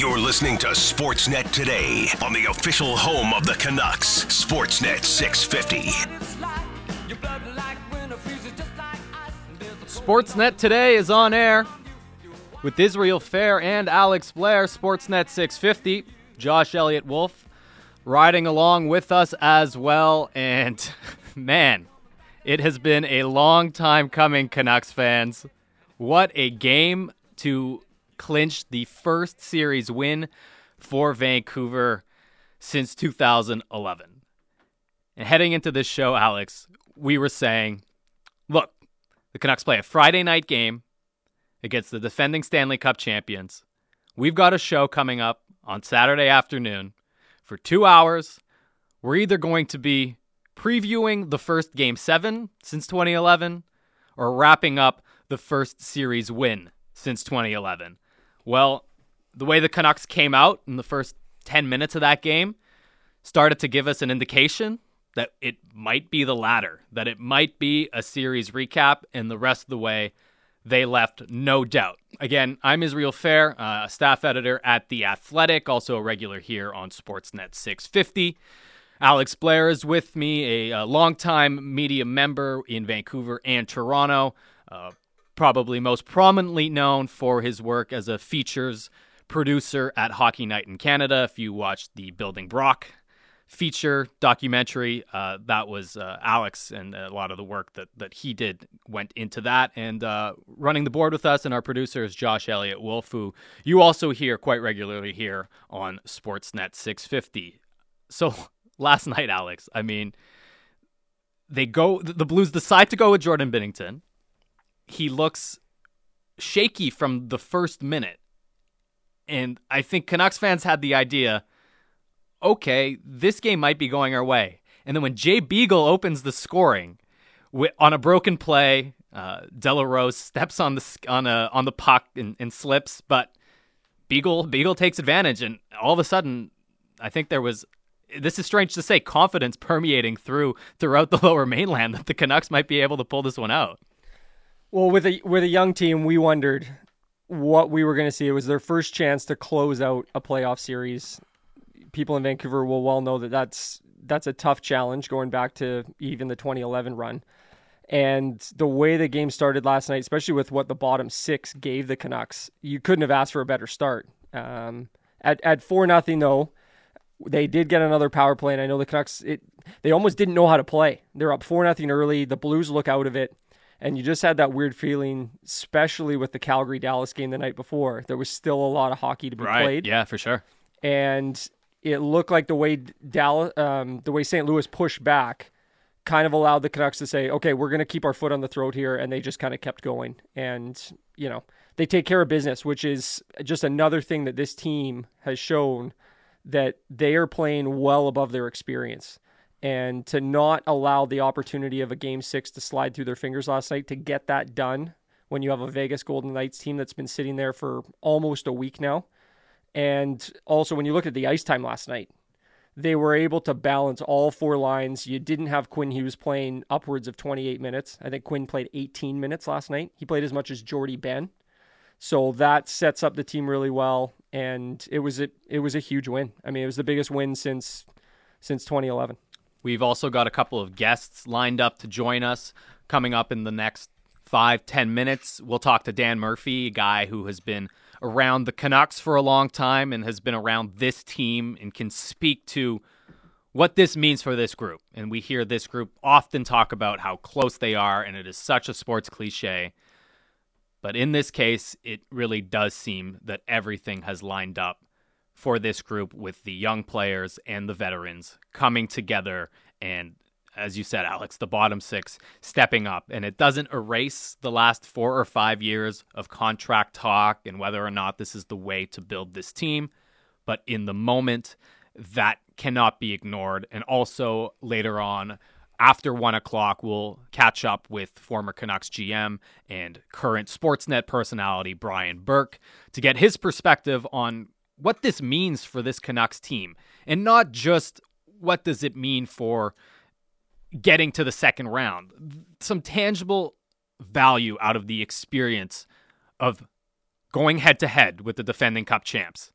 You're listening to Sportsnet today on the official home of the Canucks, Sportsnet 650. Sportsnet today is on air with Israel Fehr and Alex Blair. Sportsnet 650. Josh Elliott Wolf riding along with us as well. And man, it has been a long time coming, Canucks fans. What a game to clinch the first series win for Vancouver since 2011. And heading into this show, Alex, we were saying, look, the Canucks play a Friday night game against the defending Stanley Cup champions. We've got a show coming up on Saturday afternoon for two hours. We're either going to be previewing the first game seven since 2011 or wrapping up the first series win since 2011. Well, the way the Canucks came out in the first 10 minutes of that game started to give us an indication that it might be the latter, that it might be a series recap, and the rest of the way they left no doubt. Again, I'm Israel Fehr, uh, a staff editor at The Athletic, also a regular here on Sportsnet 650. Alex Blair is with me, a, a longtime media member in Vancouver and Toronto, uh, probably most prominently known for his work as a features producer at Hockey Night in Canada. If you watched the Building Brock feature documentary. Uh, that was uh, Alex, and a lot of the work that, that he did went into that. And uh, running the board with us and our producer is Josh Elliott Wolf, who you also hear quite regularly here on Sportsnet 650. So last night, Alex, I mean, they go, the Blues decide to go with Jordan Binnington. He looks shaky from the first minute. And I think Canucks fans had the idea okay, this game might be going our way. And then when Jay Beagle opens the scoring on a broken play, uh, de la Rose steps on the on a on the puck and, and slips, but Beagle Beagle takes advantage, and all of a sudden, I think there was this is strange to say confidence permeating through throughout the lower mainland that the Canucks might be able to pull this one out. Well, with a with a young team, we wondered what we were going to see. It was their first chance to close out a playoff series people in Vancouver will well know that that's that's a tough challenge going back to even the 2011 run. And the way the game started last night, especially with what the bottom six gave the Canucks, you couldn't have asked for a better start. Um, at at four nothing though, they did get another power play, and I know the Canucks it they almost didn't know how to play. They're up four nothing early. The Blues look out of it, and you just had that weird feeling, especially with the Calgary Dallas game the night before. There was still a lot of hockey to be right. played. Yeah, for sure. And it looked like the way Dallas, um, the way St. Louis pushed back, kind of allowed the Canucks to say, "Okay, we're going to keep our foot on the throat here," and they just kind of kept going. And you know, they take care of business, which is just another thing that this team has shown that they are playing well above their experience. And to not allow the opportunity of a game six to slide through their fingers last night to get that done when you have a Vegas Golden Knights team that's been sitting there for almost a week now and also, when you look at the ice time last night, they were able to balance all four lines. You didn't have Quinn Hughes playing upwards of 28 minutes. I think Quinn played 18 minutes last night. He played as much as Jordie Benn. So that sets up the team really well, and it was a it was a huge win. I mean, it was the biggest win since since 2011. We've also got a couple of guests lined up to join us coming up in the next five ten minutes. We'll talk to Dan Murphy, a guy who has been around the Canucks for a long time and has been around this team and can speak to what this means for this group. And we hear this group often talk about how close they are, and it is such a sports cliche. But in this case, it really does seem that everything has lined up for this group with the young players and the veterans coming together and as you said, Alex, the bottom six stepping up. And it doesn't erase the last four or five years of contract talk and whether or not this is the way to build this team. But in the moment, that cannot be ignored. And also later on, after one o'clock, we'll catch up with former Canucks GM and current Sportsnet personality Brian Burke to get his perspective on what this means for this Canucks team. And not just what does it mean for getting to the second round. Some tangible value out of the experience of going head to head with the defending cup champs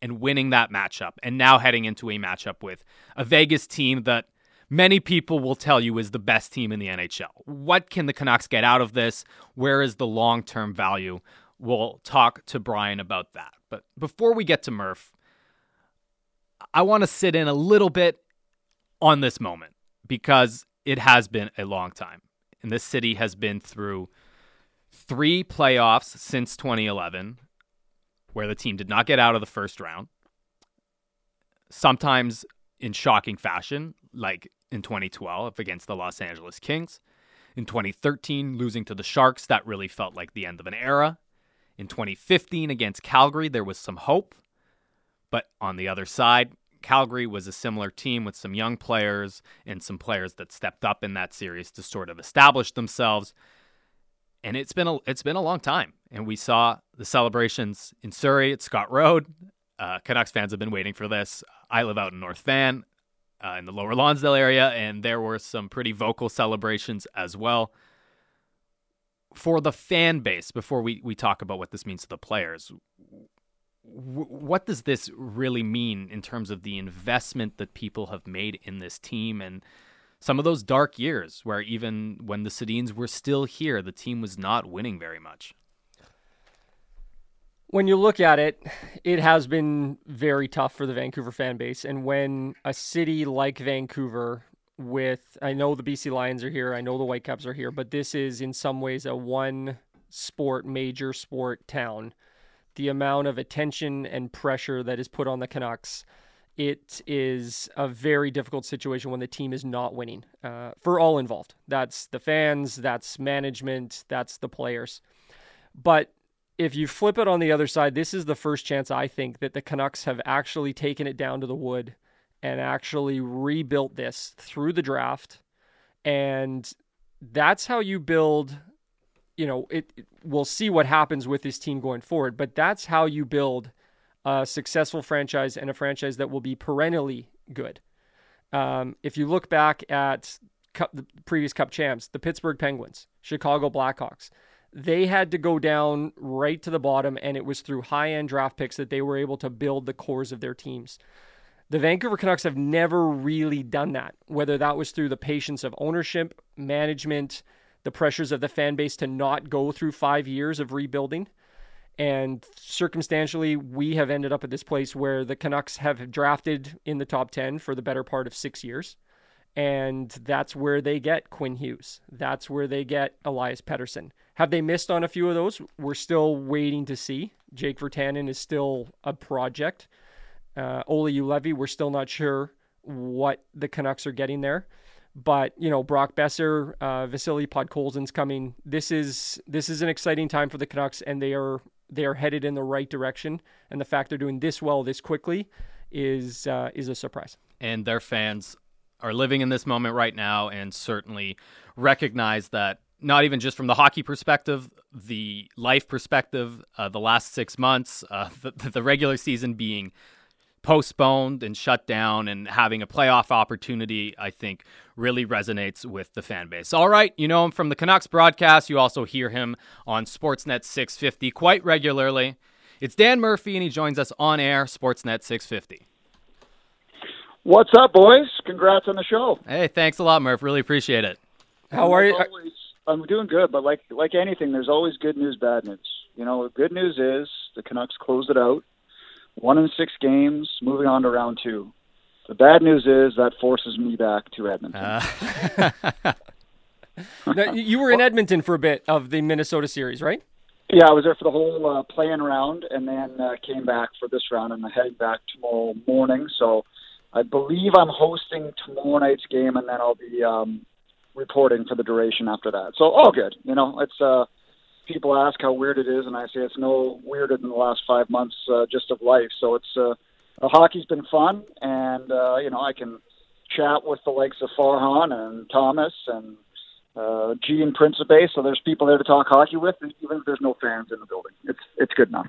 and winning that matchup, and now heading into a matchup with a Vegas team that many people will tell you is the best team in the NHL. What can the Canucks get out of this? Where is the long term value? We'll talk to Brian about that. But before we get to Murph, I want to sit in a little bit on this moment because it has been a long time. And this city has been through three playoffs since 2011 where the team did not get out of the first round. Sometimes in shocking fashion, like in 2012 against the Los Angeles Kings. In 2013, losing to the Sharks, that really felt like the end of an era. In 2015, against Calgary, there was some hope. But on the other side, Calgary was a similar team with some young players and some players that stepped up in that series to sort of establish themselves. And it's been a it's been a long time, and we saw the celebrations in Surrey at Scott Road. Uh, Canucks fans have been waiting for this. I live out in North Van, uh, in the Lower Lonsdale area, and there were some pretty vocal celebrations as well. For the fan base, before we, we talk about what this means to the players, what does this really mean in terms of the investment that people have made in this team and some of those dark years where even when the Sedins were still here, the team was not winning very much? When you look at it, it has been very tough for the Vancouver fan base. And when a city like Vancouver, with I know the BC Lions are here, I know the Whitecaps are here, but this is in some ways a one sport, major sport town the amount of attention and pressure that is put on the Canucks, it is a very difficult situation when the team is not winning uh, for all involved. That's the fans, that's management, that's the players. But if you flip it on the other side, this is the first chance I think that the Canucks have actually taken it down to the wood and actually rebuilt this through the draft. And that's how you build you know, it, it, we'll see what happens with this team going forward, but that's how you build a successful franchise and a franchise that will be perennially good. Um, if you look back at cup, the previous Cup champs, the Pittsburgh Penguins, Chicago Blackhawks, they had to go down right to the bottom, and it was through high end draft picks that they were able to build the cores of their teams. The Vancouver Canucks have never really done that, whether that was through the patience of ownership, management, the pressures of the fan base to not go through five years of rebuilding. And circumstantially, we have ended up at this place where the Canucks have drafted in the top 10 for the better part of six years. And that's where they get Quinn Hughes. That's where they get Elias Pettersson. Have they missed on a few of those? We're still waiting to see. Jake Virtanen is still a project. Uh, Olli Juolevi, we're still not sure what the Canucks are getting there. But you know, Brock Boeser, uh, Vasily Podkolzin's coming. This is this is an exciting time for the Canucks, and they are they are headed in the right direction. And the fact they're doing this well this quickly is uh, is a surprise. And their fans are living in this moment right now, and certainly recognize that not even just from the hockey perspective, the life perspective, uh, the last six months, uh, the, the regular season being postponed and shut down and having a playoff opportunity, I think really resonates with the fan base. All right, you know him from the Canucks broadcast. You also hear him on Sportsnet 650 quite regularly. It's Dan Murphy, and he joins us on air, Sportsnet 650. What's up, boys? Congrats on the show. Hey, thanks a lot, Murph. Really appreciate it. How are you? Always, I'm doing good, but like like anything, there's always good news, bad news. You know, good news is the Canucks closed it out one in six games, moving on to round two. The bad news is that forces me back to Edmonton. Uh. now, you were in Edmonton for a bit of the Minnesota series, right? Yeah, I was there for the whole uh, playing round, and then uh, came back for this round, and I'm heading back tomorrow morning. So I believe I'm hosting tomorrow night's game, and then I'll be um, reporting for the duration after that. So all good. You know, it's uh, people ask how weird it is, and I say it's no weirder than the last five months uh, just of life. So it's uh, the hockey's been fun, and uh, you know I can chat with the likes of Farhan and Thomas and uh, G and Principe. So there's people there to talk hockey with, even if there's no fans in the building. It's it's good enough.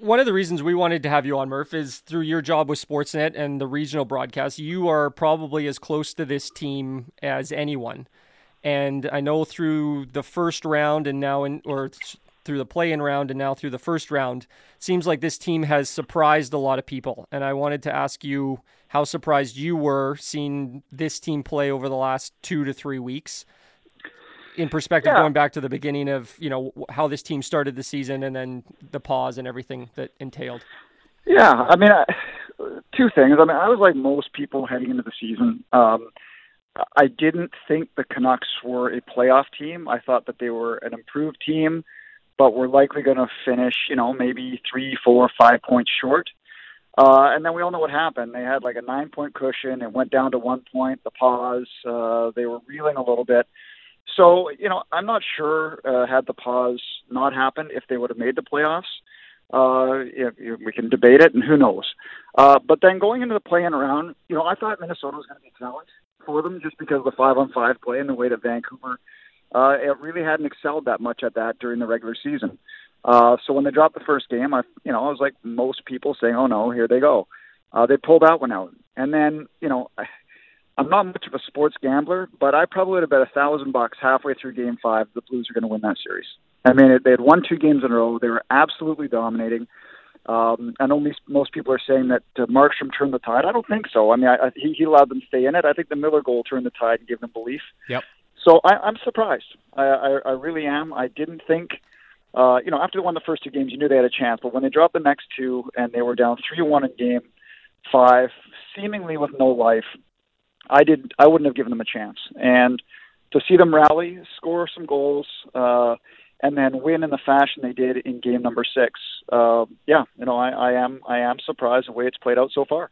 One of the reasons we wanted to have you on, Murph, is through your job with Sportsnet and the regional broadcast. You are probably as close to this team as anyone. And I know through the first round and now in, or through the play-in round and now through the first round. Seems like this team has surprised a lot of people, and I wanted to ask you how surprised you were seeing this team play over the last two to three weeks. In perspective, Yeah. going back to the beginning of you know how this team started the season and then the pause and everything that entailed. Yeah, I mean, I, two things. I mean, I was like most people heading into the season. Um, I didn't think the Canucks were a playoff team. I thought that they were an improved team, but were likely going to finish, you know, maybe three, four, five points short. Uh, and then we all know what happened. They had like a nine point cushion. It went down to one point, the pause. Uh, they were reeling a little bit. So, you know, I'm not sure uh, had the pause not happened if they would have made the playoffs. Uh, if, if we can debate it, and who knows. Uh, but then going into the play-in round, you know, I thought Minnesota was going to be challenge for them just because of the five-on-five play and the way that Vancouver uh, it really hadn't excelled that much at that during the regular season. Uh, so when they dropped the first game, I, you know, I was like most people saying, "Oh no, here they go." Uh, they pulled that one out, and then, you know, I, I'm not much of a sports gambler, but I probably would have bet a thousand bucks halfway through Game Five the Blues are going to win that series. I mean, they had won two games in a row. They were absolutely dominating. Um, I know most, most people are saying that uh, Markstrom turned the tide. I don't think so. I mean, I, I, he, he allowed them to stay in it. I think the Miller goal turned the tide and gave them belief. Yep. So I, I'm surprised. I, I, I really am. I didn't think, uh, you know, after they won the first two games, you knew they had a chance. But when they dropped the next two and they were down three one in game five, seemingly with no life, I did. I wouldn't have given them a chance. And to see them rally, score some goals, uh, and then win in the fashion they did in game number six, uh, yeah, you know, I, I am. I am surprised the way it's played out so far.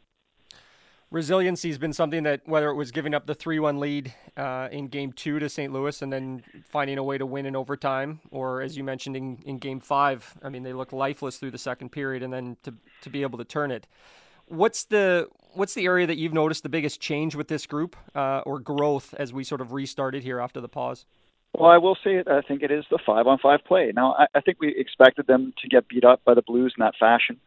Resiliency has been something that, whether it was giving up the 3 1 lead uh, in game two to St. Louis and then finding a way to win in overtime, or as you mentioned in, in game five, I mean, they looked lifeless through the second period and then to, to be able to turn it. What's the what's the area that you've noticed the biggest change with this group uh, or growth as we sort of restarted here after the pause? Well, I will say it. I think it is the five on five play. Now, I, I think we expected them to get beat up by the Blues in that fashion.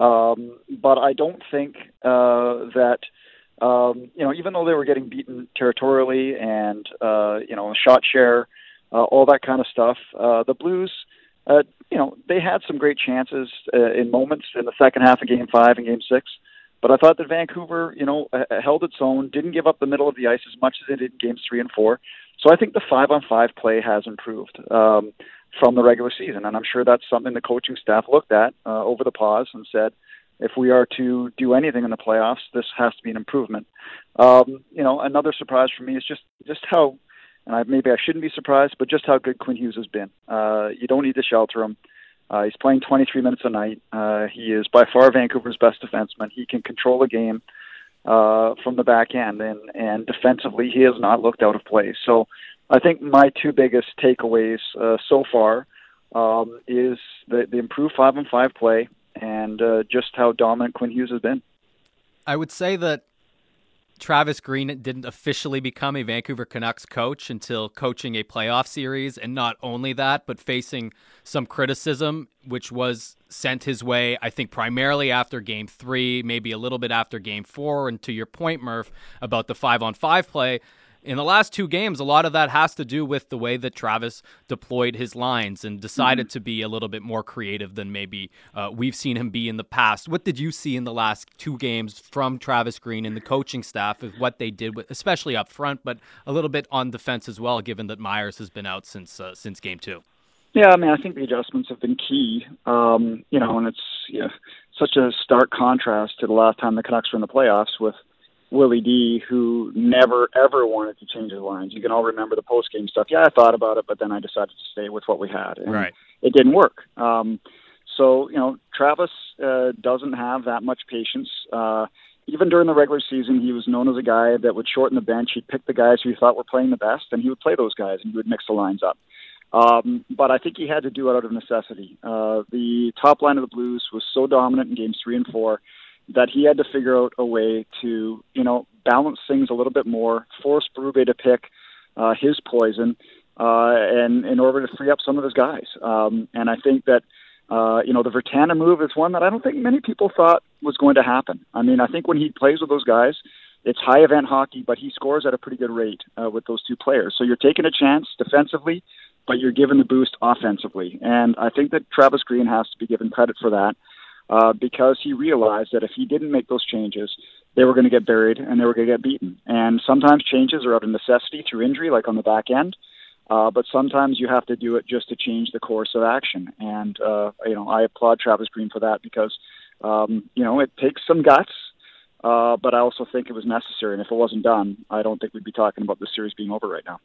Um, but I don't think uh, that um, you know, even though they were getting beaten territorially and uh, you know, shot share, uh, all that kind of stuff, uh, the Blues, uh, you know, they had some great chances uh, in moments in the second half of Game Five and Game Six. But I thought that Vancouver, you know, held its own, didn't give up the middle of the ice as much as they did in Games Three and Four. So I think the five on five play has improved. Um, from the regular season. And I'm sure that's something the coaching staff looked at uh, over the pause and said, if we are to do anything in the playoffs, this has to be an improvement. Um, you know, another surprise for me is just just how, and I, maybe I shouldn't be surprised, but just how good Quinn Hughes has been. Uh, you don't need to shelter him. Uh, he's playing 23 minutes a night. Uh, he is by far Vancouver's best defenseman. He can control the game from the back end, and and defensively, he has not looked out of place. So I think my two biggest takeaways uh, so far um, is the, the improved five and five play and uh, just how dominant Quinn Hughes has been. I would say that Travis Green didn't officially become a Vancouver Canucks coach until coaching a playoff series, and not only that, but facing some criticism, which was sent his way, I think, primarily after game three, maybe a little bit after game four. And to your point, Murph, about the five on five play, in the last two games, a lot of that has to do with the way that Travis deployed his lines and decided mm-hmm. to be a little bit more creative than maybe uh, we've seen him be in the past. What did you see in the last two games from Travis Green and the coaching staff of what they did, with, especially up front, but a little bit on defense as well, given that Myers has been out since uh, since game two? Yeah, I mean, I think the adjustments have been key. Um, you know, and it's you know, such a stark contrast to the last time the Canucks were in the playoffs with Willie D, who never ever wanted to change his lines. You can all remember the post game stuff. Yeah, I thought about it, but then I decided to stay with what we had, and right. it didn't work. Um, so you know, Travis uh, doesn't have that much patience. Uh, even during the regular season, he was known as a guy that would shorten the bench. He'd pick the guys who he thought were playing the best, and he would play those guys, and he would mix the lines up. Um, but I think he had to do it out of necessity. Uh, the top line of the Blues was so dominant in games three and four that he had to figure out a way to, you know, balance things a little bit more, force Berube to pick uh, his poison, uh, and in order to free up some of his guys. Um, and I think that, uh, you know, the Virtanen move is one that I don't think many people thought was going to happen. I mean, I think when he plays with those guys, it's high event hockey, but he scores at a pretty good rate uh, with those two players. So you're taking a chance defensively but you're given the boost offensively. And I think that Travis Green has to be given credit for that uh, because he realized that if he didn't make those changes, they were going to get buried and they were going to get beaten. And sometimes changes are out of necessity through injury, like on the back end. Uh, but sometimes you have to do it just to change the course of action. And, uh, you know, I applaud Travis Green for that because, um, you know, it takes some guts, uh, but I also think it was necessary. And if it wasn't done, I don't think we'd be talking about the series being over right now.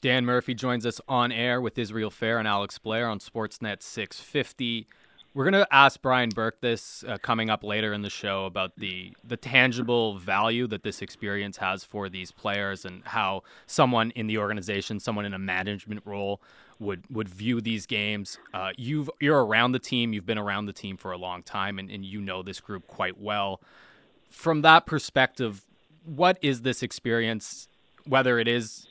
Dan Murphy joins us on air with Israel Fehr and Alex Blair on Sportsnet 650. We're to ask Brian Burke this uh, coming up later in the show about the the tangible value that this experience has for these players and how someone in the organization, someone in a management role, would would view these games. Uh, you've you're around the team, you've been around the team for a long time, and, and you know this group quite well. From that perspective, what is this experience? Whether it is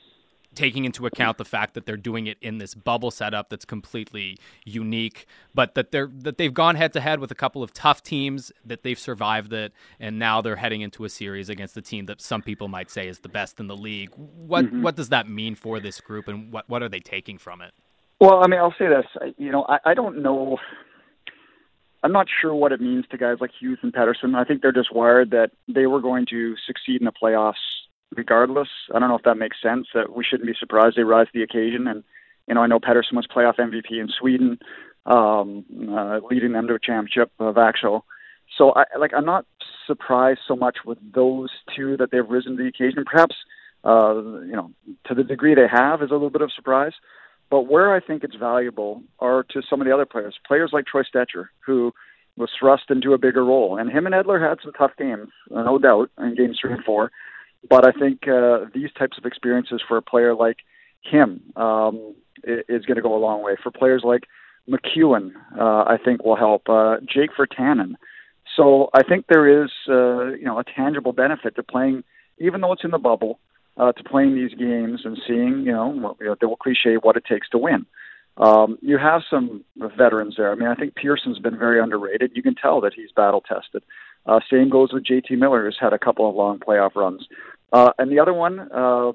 taking into account the fact that they're doing it in this bubble setup that's completely unique, but that they're that they've gone head to head with a couple of tough teams that they've survived it, and now they're heading into a series against the team that some people might say is the best in the league. What mm-hmm. what does that mean for this group, and what what are they taking from it? Well, I mean, I'll say this. You know, I, I don't know. I'm not sure what it means to guys like Hughes and Pettersson. I think they're just wired that they were going to succeed in the playoffs regardless. I don't know if that makes sense. That we shouldn't be surprised they rise to the occasion. And you know, I know Pettersson was playoff MVP in Sweden, um, uh, leading them to a championship of actual. So I like I'm not surprised so much with those two that they've risen to the occasion. Perhaps uh, you know to the degree they have is a little bit of surprise. But where I think it's valuable are to some of the other players, players like Troy Stecher, who was thrust into a bigger role. And him and Edler had some tough games, no doubt, in games three and four. But I think uh, these types of experiences for a player like him um, is going to go a long way. For players like MacEwen, uh, I think will help. Uh, Jake Virtanen. So I think there is, uh, you know, a tangible benefit to playing, even though it's in the bubble, uh, to playing these games and seeing, you know, what, you know the cliche, what it takes to win. Um, you have some veterans there. I mean, I think Pearson's been very underrated. You can tell that he's battle tested. Uh, same goes with JT Miller, who's had a couple of long playoff runs. Uh, and the other one, uh,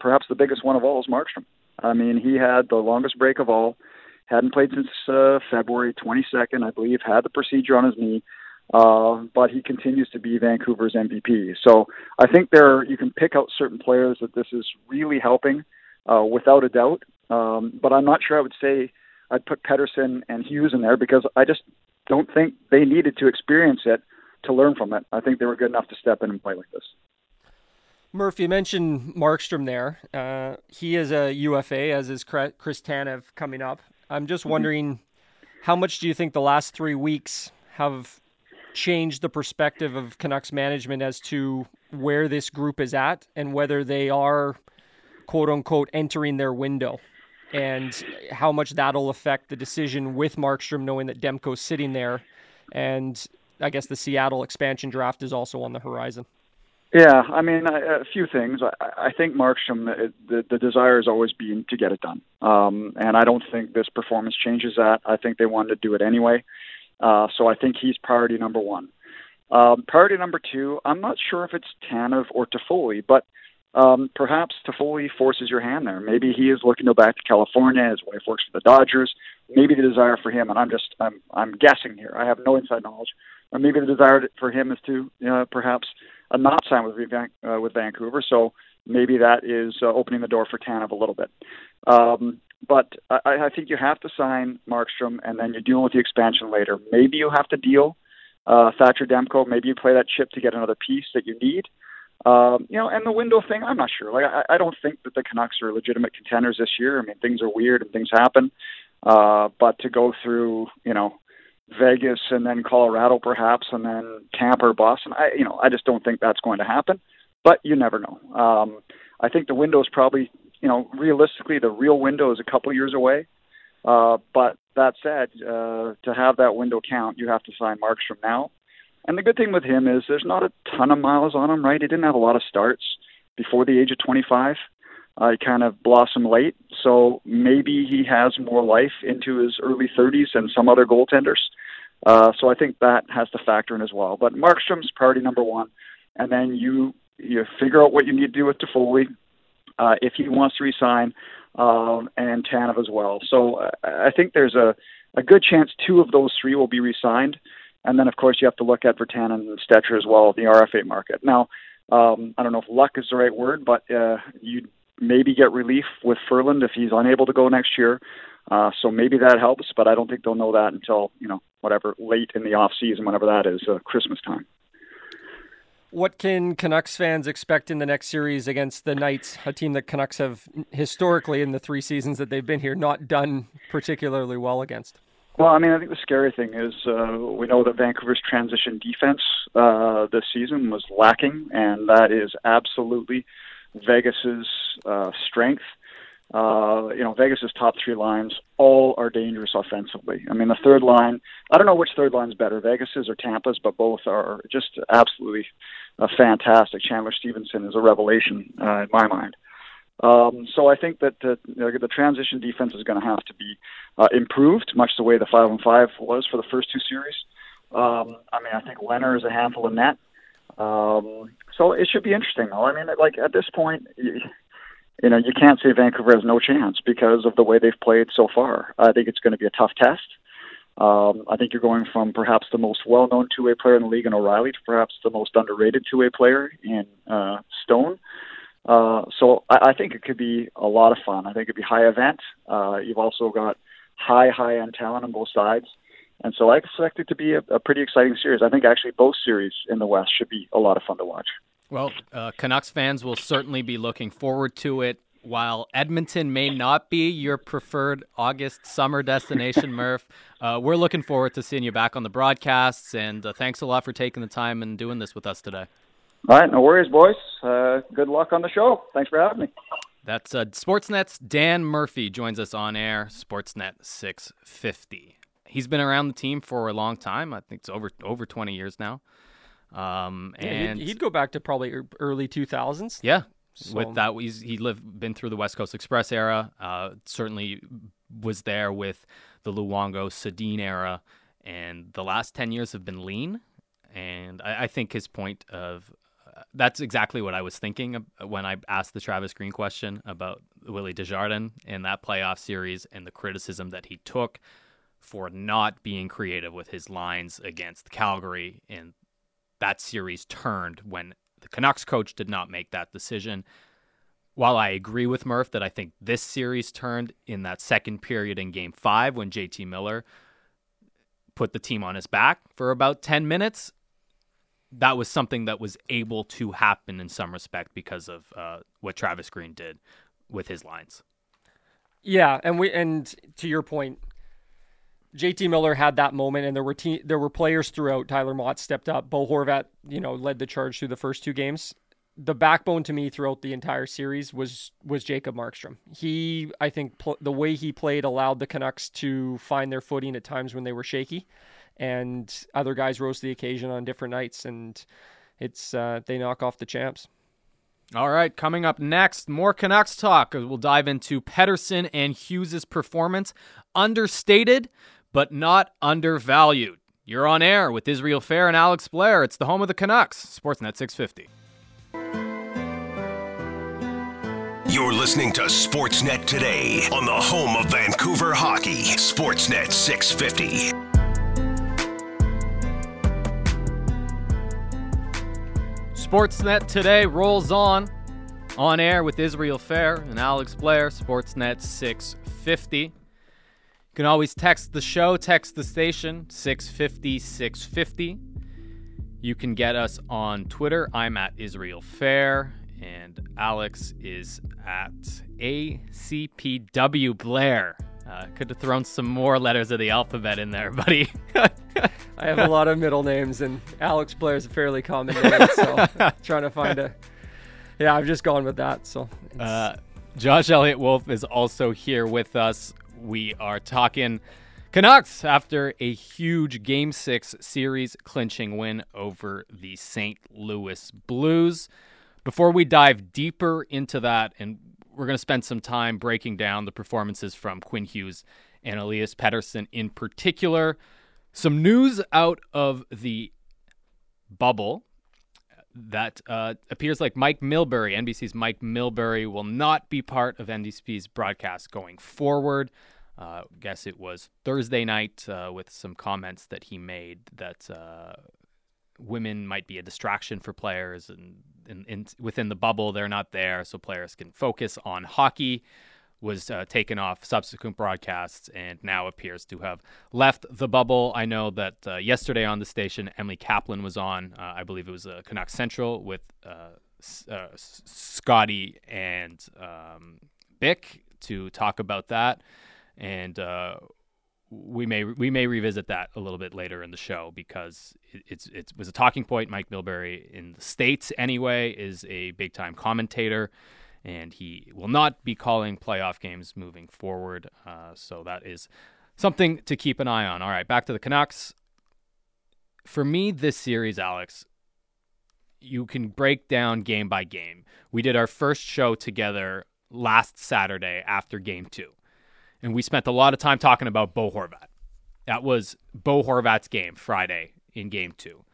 perhaps the biggest one of all, is Markstrom. I mean, he had the longest break of all. Hadn't played since uh, February 22nd, I believe. Had the procedure on his knee, uh, but he continues to be Vancouver's MVP. So I think there you can pick out certain players that this is really helping, uh, without a doubt. Um, but I'm not sure I would say I'd put Pettersson and Hughes in there because I just don't think they needed to experience it to learn from it. I think they were good enough to step in and play like this. Murphy, you mentioned Markstrom there. Uh, he is a UFA, as is Chris Tanev coming up. I'm just mm-hmm. wondering, how much do you think the last three weeks have changed the perspective of Canucks management as to where this group is at and whether they are, quote unquote, entering their window? And how much that'll affect the decision with Markstrom, knowing that Demko's sitting there, and I guess the Seattle expansion draft is also on the horizon. Yeah, I mean, a, few things. I, I think Markstrom, the, the desire has always been to get it done, um, and I don't think this performance changes that. I think they wanted to do it anyway, uh, so I think he's priority number one. Um, priority number two, I'm not sure if it's Tanev or Toffoli, but um, perhaps Toffoli forces your hand there. Maybe he is looking to go back to California. His wife works for the Dodgers. Maybe the desire for him, and I'm just I'm I'm guessing here. I have no inside knowledge. Or maybe the desire for him is to uh, perhaps uh, not sign with uh, with Vancouver. So maybe that is uh, opening the door for Tanev a little bit. Um, but I, I think you have to sign Markstrom, and then you deal with the expansion later. Maybe you have to deal uh, Thatcher Demko. Maybe you play that chip to get another piece that you need. Um, you know, and the window thing, I'm not sure. Like, I, I don't think that the Canucks are legitimate contenders this year. I mean, things are weird and things happen. Uh, but to go through, you know, Vegas and then Colorado perhaps and then Tampa or Boston. I you know I just don't think that's going to happen, but you never know. Um, I think the window is probably you know realistically the real window is a couple years away. Uh, but that said, uh, to have that window count, you have to sign Markstrom now. And the good thing with him is there's not a ton of miles on him, right? He didn't have a lot of starts before the age of 25. Uh, he kind of blossom late, so maybe he has more life into his early 30s than some other goaltenders. Uh, so I think that has to factor in as well. But Markstrom's priority number one, and then you you figure out what you need to do with Toffoli. uh, if he wants to resign, um, and Tanev as well. So uh, I think there's a, a good chance two of those three will be resigned. And then, of course, you have to look at Virtanen and Stecher as well the RFA market. Now, um, I don't know if luck is the right word, but uh, you maybe get relief with Ferland if he's unable to go next year. Uh, so maybe that helps, but I don't think they'll know that until you know whatever late in the off season, whenever that is, uh, Christmas time. What can Canucks fans expect in the next series against the Knights, a team that Canucks have historically in the three seasons that they've been here not done particularly well against? Well, I mean, I think the scary thing is uh, we know that Vancouver's transition defense uh, this season was lacking, and that is absolutely Vegas's uh, strength. Uh, you know, Vegas's top three lines all are dangerous offensively. I mean, the third line, I don't know which third line's better, Vegas's or Tampa's, but both are just absolutely uh, fantastic. Chandler Stephenson is a revelation uh, in my mind. Um, so I think that the, the transition defense is going to have to be uh, improved, much the way the five and five was for the first two series. Um, I mean, I think Lehner is a handful of net. Um, so it should be interesting, though. I mean, like at this point, you, you know, you can't say Vancouver has no chance because of the way they've played so far. I think it's going to be a tough test. Um, I think you're going from perhaps the most well-known two-way player in the league in O'Reilly to perhaps the most underrated two-way player in uh, Stone. Uh, so I, I think it could be a lot of fun. I think it'd be high event. Uh, you've also got high, high end talent on both sides. And so I expect it to be a, a pretty exciting series. I think actually both series in the West should be a lot of fun to watch. Well, uh, Canucks fans will certainly be looking forward to it. While Edmonton may not be your preferred August summer destination, Murph, uh, we're looking forward to seeing you back on the broadcasts. And uh, thanks a lot for taking the time and doing this with us today. All right, no worries, boys. Uh, good luck on the show. Thanks for having me. That's uh, Sportsnet's Dan Murphy joins us on air, Sportsnet 650. He's been around the team for a long time. I think it's over over 20 years now. Um, and yeah, he'd, he'd, go back to probably early 2000s. Yeah. So. With that, he's he lived been through the West Coast Express era. Uh, certainly was there with the Luongo Sedin era, and the last ten years have been lean. And I, I think his point of uh, that's exactly what I was thinking when I asked the Travis Green question about Willie Desjardins in that playoff series and the criticism that he took for not being creative with his lines against Calgary and that series turned when the Canucks coach did not make that decision. While I agree with Murph that I think this series turned in that second period in game five when JT Miller put the team on his back for about 10 minutes, that was something that was able to happen in some respect because of uh, what Travis Green did with his lines. Yeah, and we and to your point, JT Miller had that moment, and there were te- there were players throughout. Tyler Motte stepped up. Bo Horvat, you know, led the charge through the first two games. The backbone to me throughout the entire series was was Jacob Markstrom. He, I think, pl- the way he played allowed the Canucks to find their footing at times when they were shaky, and other guys rose to the occasion on different nights, and it's uh, they knock off the champs. All right, coming up next, more Canucks talk. We'll dive into Pettersson and Hughes' performance. Understated, but not undervalued. You're on air with Israel Fehr and Alex Blair. It's the home of the Canucks, Sportsnet 650. You're listening to Sportsnet today on the home of Vancouver hockey, Sportsnet 650. Sportsnet today rolls on on air with Israel Fehr and Alex Blair, Sportsnet 650 can always text the show, text the station, 650 650. You can get us on Twitter. I'm at Israel Fehr, and Alex is at ACPW Blair. Uh, could have thrown some more letters of the alphabet in there, buddy. I have a lot of middle names, and Alex Blair is a fairly common name, so trying to find a. Yeah, I've just gone with that. So, uh, Josh Elliott Wolf is also here with us we are talking Canucks after a huge Game 6 series clinching win over the St. Louis Blues. Before we dive deeper into that, and we're going to spend some time breaking down the performances from Quinn Hughes and Elias Pettersson in particular. Some news out of the bubble. That uh, appears like Mike Milbury, NBC's Mike Milbury, will not be part of NBC's broadcast going forward. Uh, guess it was Thursday night uh, with some comments that he made that uh, women might be a distraction for players, and, and, and, within the bubble, they're not there, so players can focus on hockey. Was uh, taken off subsequent broadcasts and now appears to have left the bubble. I know that uh, yesterday on the station, Emily Kaplan was on. Uh, I believe it was uh, Canuck Central with Scotty and um, Bick to talk about that and uh, we may we may revisit that a little bit later in the show because it, it's it was a talking point. Mike Milbury in the states anyway is a big time commentator, and he will not be calling playoff games moving forward. Uh, so that is something to keep an eye on. All right, back to the Canucks. For me, this series, Alex, you can break down game by game. We did our first show together last Saturday after game two and we spent a lot of time talking about Bo Horvat. That was Bo Horvat's game Friday in game two.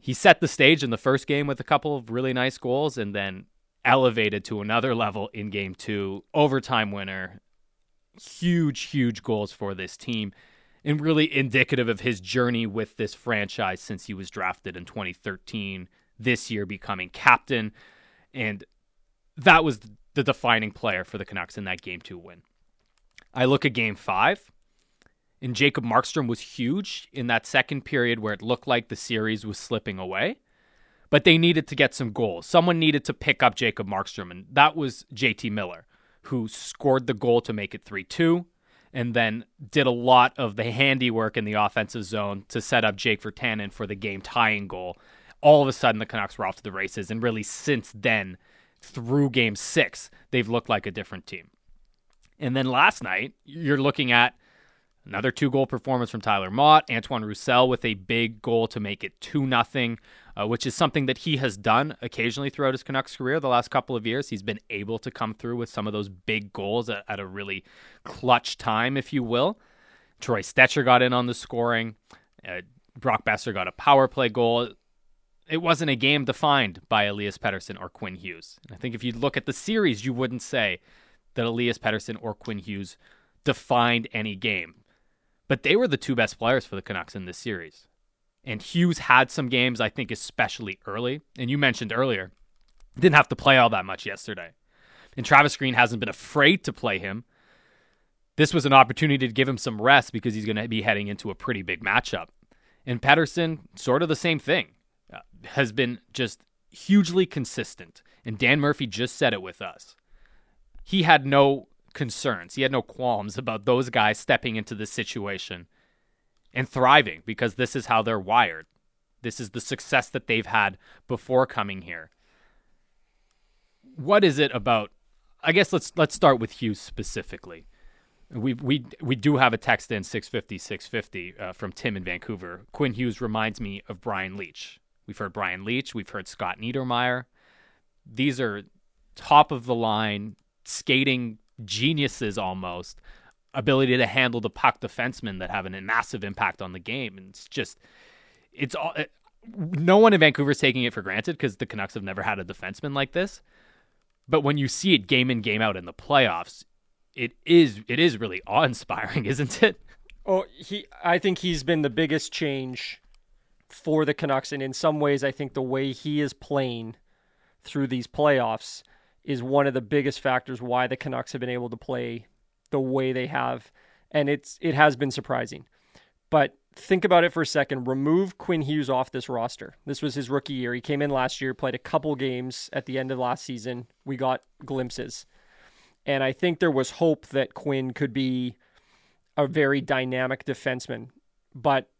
He set the stage in the first game with a couple of really nice goals and then elevated to another level in game two. Overtime winner. Huge, huge goals for this team and really indicative of his journey with this franchise since he was drafted in 2013, this year becoming captain. And that was the defining player for the Canucks in that game two win. I look at game five, and Jacob Markstrom was huge in that second period where it looked like the series was slipping away. But they needed to get some goals. Someone needed to pick up Jacob Markstrom, and that was JT Miller, who scored the goal to make it 3 2 and then did a lot of the handiwork in the offensive zone to set up Jake Virtanen for the game tying goal. All of a sudden, the Canucks were off to the races, and really since then, through game six, they've looked like a different team. And then last night, you're looking at another two goal performance from Tyler Motte, Antoine Roussel with a big goal to make it 2 nothing, uh, which is something that he has done occasionally throughout his Canucks career the last couple of years. He's been able to come through with some of those big goals at, at a really clutch time, if you will. Troy Stecher got in on the scoring. Uh, Brock Boeser got a power play goal it wasn't a game defined by Elias Pettersson or Quinn Hughes. And I think if you look at the series, you wouldn't say that Elias Pettersson or Quinn Hughes defined any game. But they were the two best players for the Canucks in this series. And Hughes had some games, I think, especially early. And you mentioned earlier, didn't have to play all that much yesterday. And Travis Green hasn't been afraid to play him. This was an opportunity to give him some rest because he's going to be heading into a pretty big matchup. And Pettersson, sort of the same thing uh, has been just hugely consistent. And Dan Murphy just said it with us. He had no concerns, he had no qualms about those guys stepping into this situation and thriving because this is how they're wired. This is the success that they've had before coming here. What is it about? I guess let's let's start with Hughes specifically. We we we do have a text in 650 650 uh, from Tim in Vancouver. Quinn Hughes reminds me of Brian Leetch. We've heard Brian Leetch. We've heard Scott Niedermayer. These are top of the line skating geniuses almost. Ability to handle the puck defensemen that have a massive impact on the game. And it's just, it's all. It, no one in Vancouver is taking it for granted because the Canucks have never had a defenseman like this. But when you see it game in game out in the playoffs, it is it is really awe inspiring, isn't it? Oh, he I think he's been the biggest change for the Canucks. And in some ways, I think the way he is playing through these playoffs is one of the biggest factors why the Canucks have been able to play the way they have. And it's it has been surprising. But think about it for a second. Remove Quinn Hughes off this roster. This was his rookie year. He came in last year, played a couple games at the end of last season. We got glimpses. And I think there was hope that Quinn could be a very dynamic defenseman. But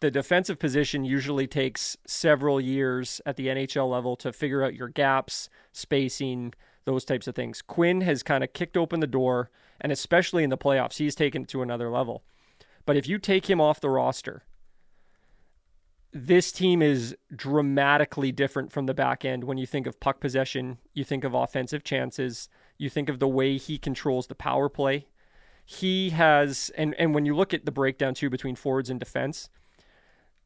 the defensive position usually takes several years at the NHL level to figure out your gaps, spacing, those types of things. Quinn has kind of kicked open the door, and especially in the playoffs, he's taken it to another level. But if you take him off the roster, this team is dramatically different from the back end when you think of puck possession, you think of offensive chances, you think of the way he controls the power play. He has and and when you look at the breakdown too between forwards and defense,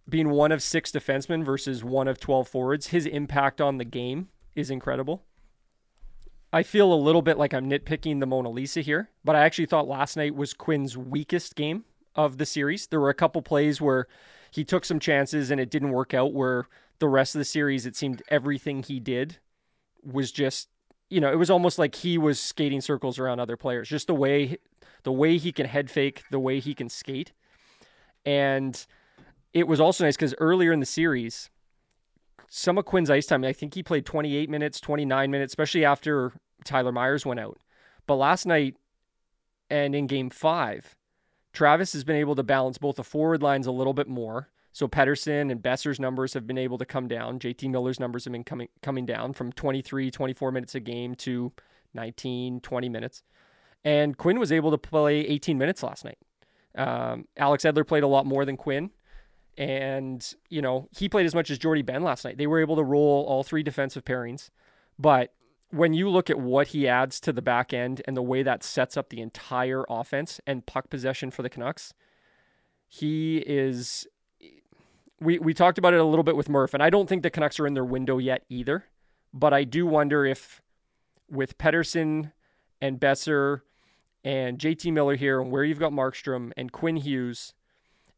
being one of six defensemen versus one of 12 forwards, his impact on the game is incredible. I feel a little bit like I'm nitpicking the Mona Lisa here, but I actually thought last night was Quinn's weakest game of the series. There were a couple plays where he took some chances and it didn't work out, where the rest of the series, it seemed everything he did was just, you know, it was almost like he was skating circles around other players. Just the way, the way he can head fake, the way he can skate. And it was also nice because earlier in the series, some of Quinn's ice time, I think he played 28 minutes, 29 minutes, especially after Tyler Myers went out. But last night and in game five, Travis has been able to balance both the forward lines a little bit more. So Pettersson and Boeser's numbers have been able to come down. JT Miller's numbers have been coming coming down from 23, 24 minutes a game to 19, 20 minutes. And Quinn was able to play 18 minutes last night. Um, Alex Edler played a lot more than Quinn. And, you know, he played as much as Jordie Benn last night. They were able to roll all three defensive pairings. But when you look at what he adds to the back end and the way that sets up the entire offense and puck possession for the Canucks, he is. We, we talked about it a little bit with Murph, and I don't think the Canucks are in their window yet either. But I do wonder if with Pettersson and Boeser and JT Miller here, and where you've got Markstrom and Quinn Hughes,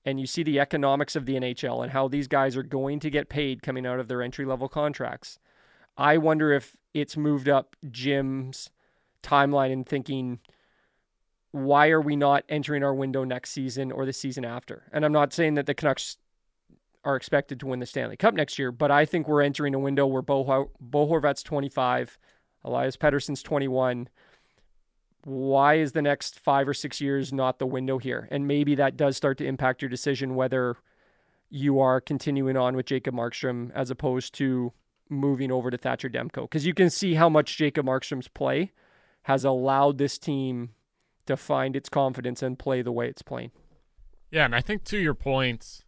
and you see the economics of the NHL and how these guys are going to get paid coming out of their entry level contracts. I wonder if it's moved up Jim's timeline and thinking, why are we not entering our window next season or the season after? And I'm not saying that the Canucks are expected to win the Stanley Cup next year, but I think we're entering a window where Bo, Bo Horvat's 25, Elias Pettersson's 21 why is the next five or six years not the window here? And maybe that does start to impact your decision whether you are continuing on with Jacob Markstrom as opposed to moving over to Thatcher Demko. Because you can see how much Jacob Markstrom's play has allowed this team to find its confidence and play the way it's playing. Yeah, and I think to your point,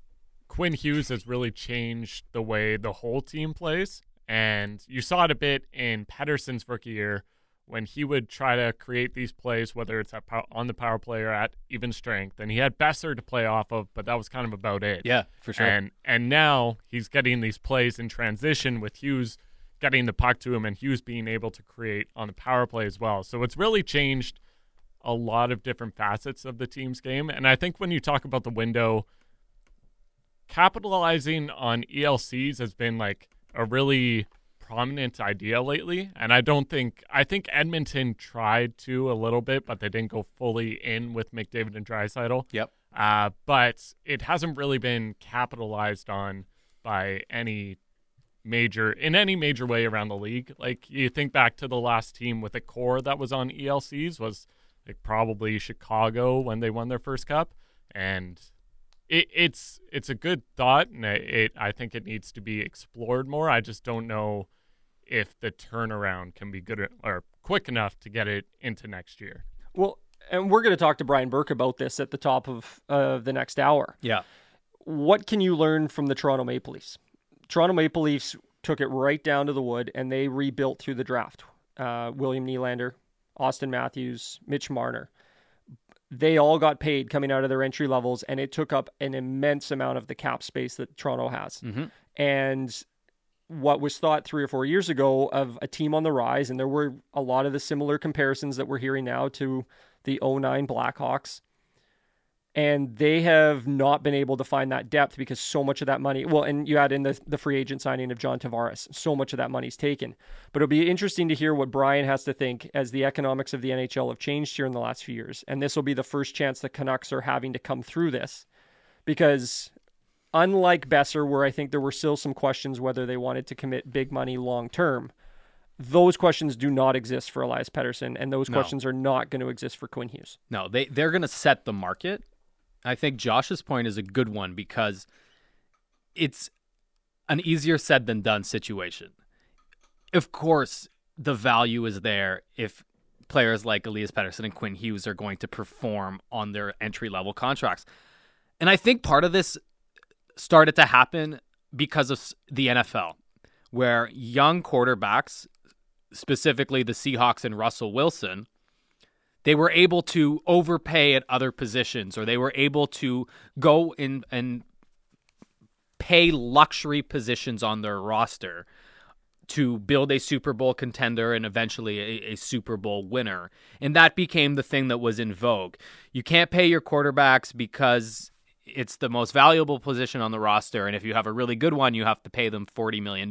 Quinn Hughes has really changed the way the whole team plays. And you saw it a bit in Pettersson's rookie year when he would try to create these plays, whether it's on the power play or at even strength. And he had Boeser to play off of, but that was kind of about it. Yeah, for sure. And and now he's getting these plays in transition with Hughes getting the puck to him and Hughes being able to create on the power play as well. So it's really changed a lot of different facets of the team's game. And I think when you talk about the window, capitalizing on ELCs has been like a really prominent idea lately, and I don't think I think Edmonton tried to a little bit, but they didn't go fully in with McDavid and Draisaitl. Yep. Uh, but it hasn't really been capitalized on by any major in any major way around the league. Like you think back to the last team with a core that was on ELCs was like probably Chicago when they won their first cup, and it, it's it's a good thought, and it, it I think it needs to be explored more. I just don't know if the turnaround can be good or quick enough to get it into next year. Well, and we're going to talk to Brian Burke about this at the top of uh, the next hour. Yeah. What can you learn from the Toronto Maple Leafs? Toronto Maple Leafs took it right down to the wood and they rebuilt through the draft. Uh, William Nylander, Auston Matthews, Mitch Marner. They all got paid coming out of their entry levels, and it took up an immense amount of the cap space that Toronto has. Mm-hmm. And what was thought three or four years ago of a team on the rise, and there were a lot of the similar comparisons that we're hearing now to the 09 Blackhawks. And they have not been able to find that depth because so much of that money, well, and you add in the, the free agent signing of John Tavares, so much of that money's taken. But it'll be interesting to hear what Brian has to think as the economics of the NHL have changed here in the last few years. And this will be the first chance the Canucks are having to come through this because unlike Boeser, where I think there were still some questions whether they wanted to commit big money long term, those questions do not exist for Elias Pettersson, and those No. questions are not going to exist for Quinn Hughes. No, they they're going to set the market. I think Josh's point is a good one because it's an easier said than done situation. Of course, the value is there if players like Elias Pettersson and Quinn Hughes are going to perform on their entry level contracts. And I think part of this started to happen because of the NFL, where young quarterbacks, specifically the Seahawks and Russell Wilson, they were able to overpay at other positions or they were able to go in and pay luxury positions on their roster to build a Super Bowl contender and eventually a, a, Super Bowl winner. And that became the thing that was in vogue. You can't pay your quarterbacks because it's the most valuable position on the roster. And if you have a really good one, you have to pay them $40 million.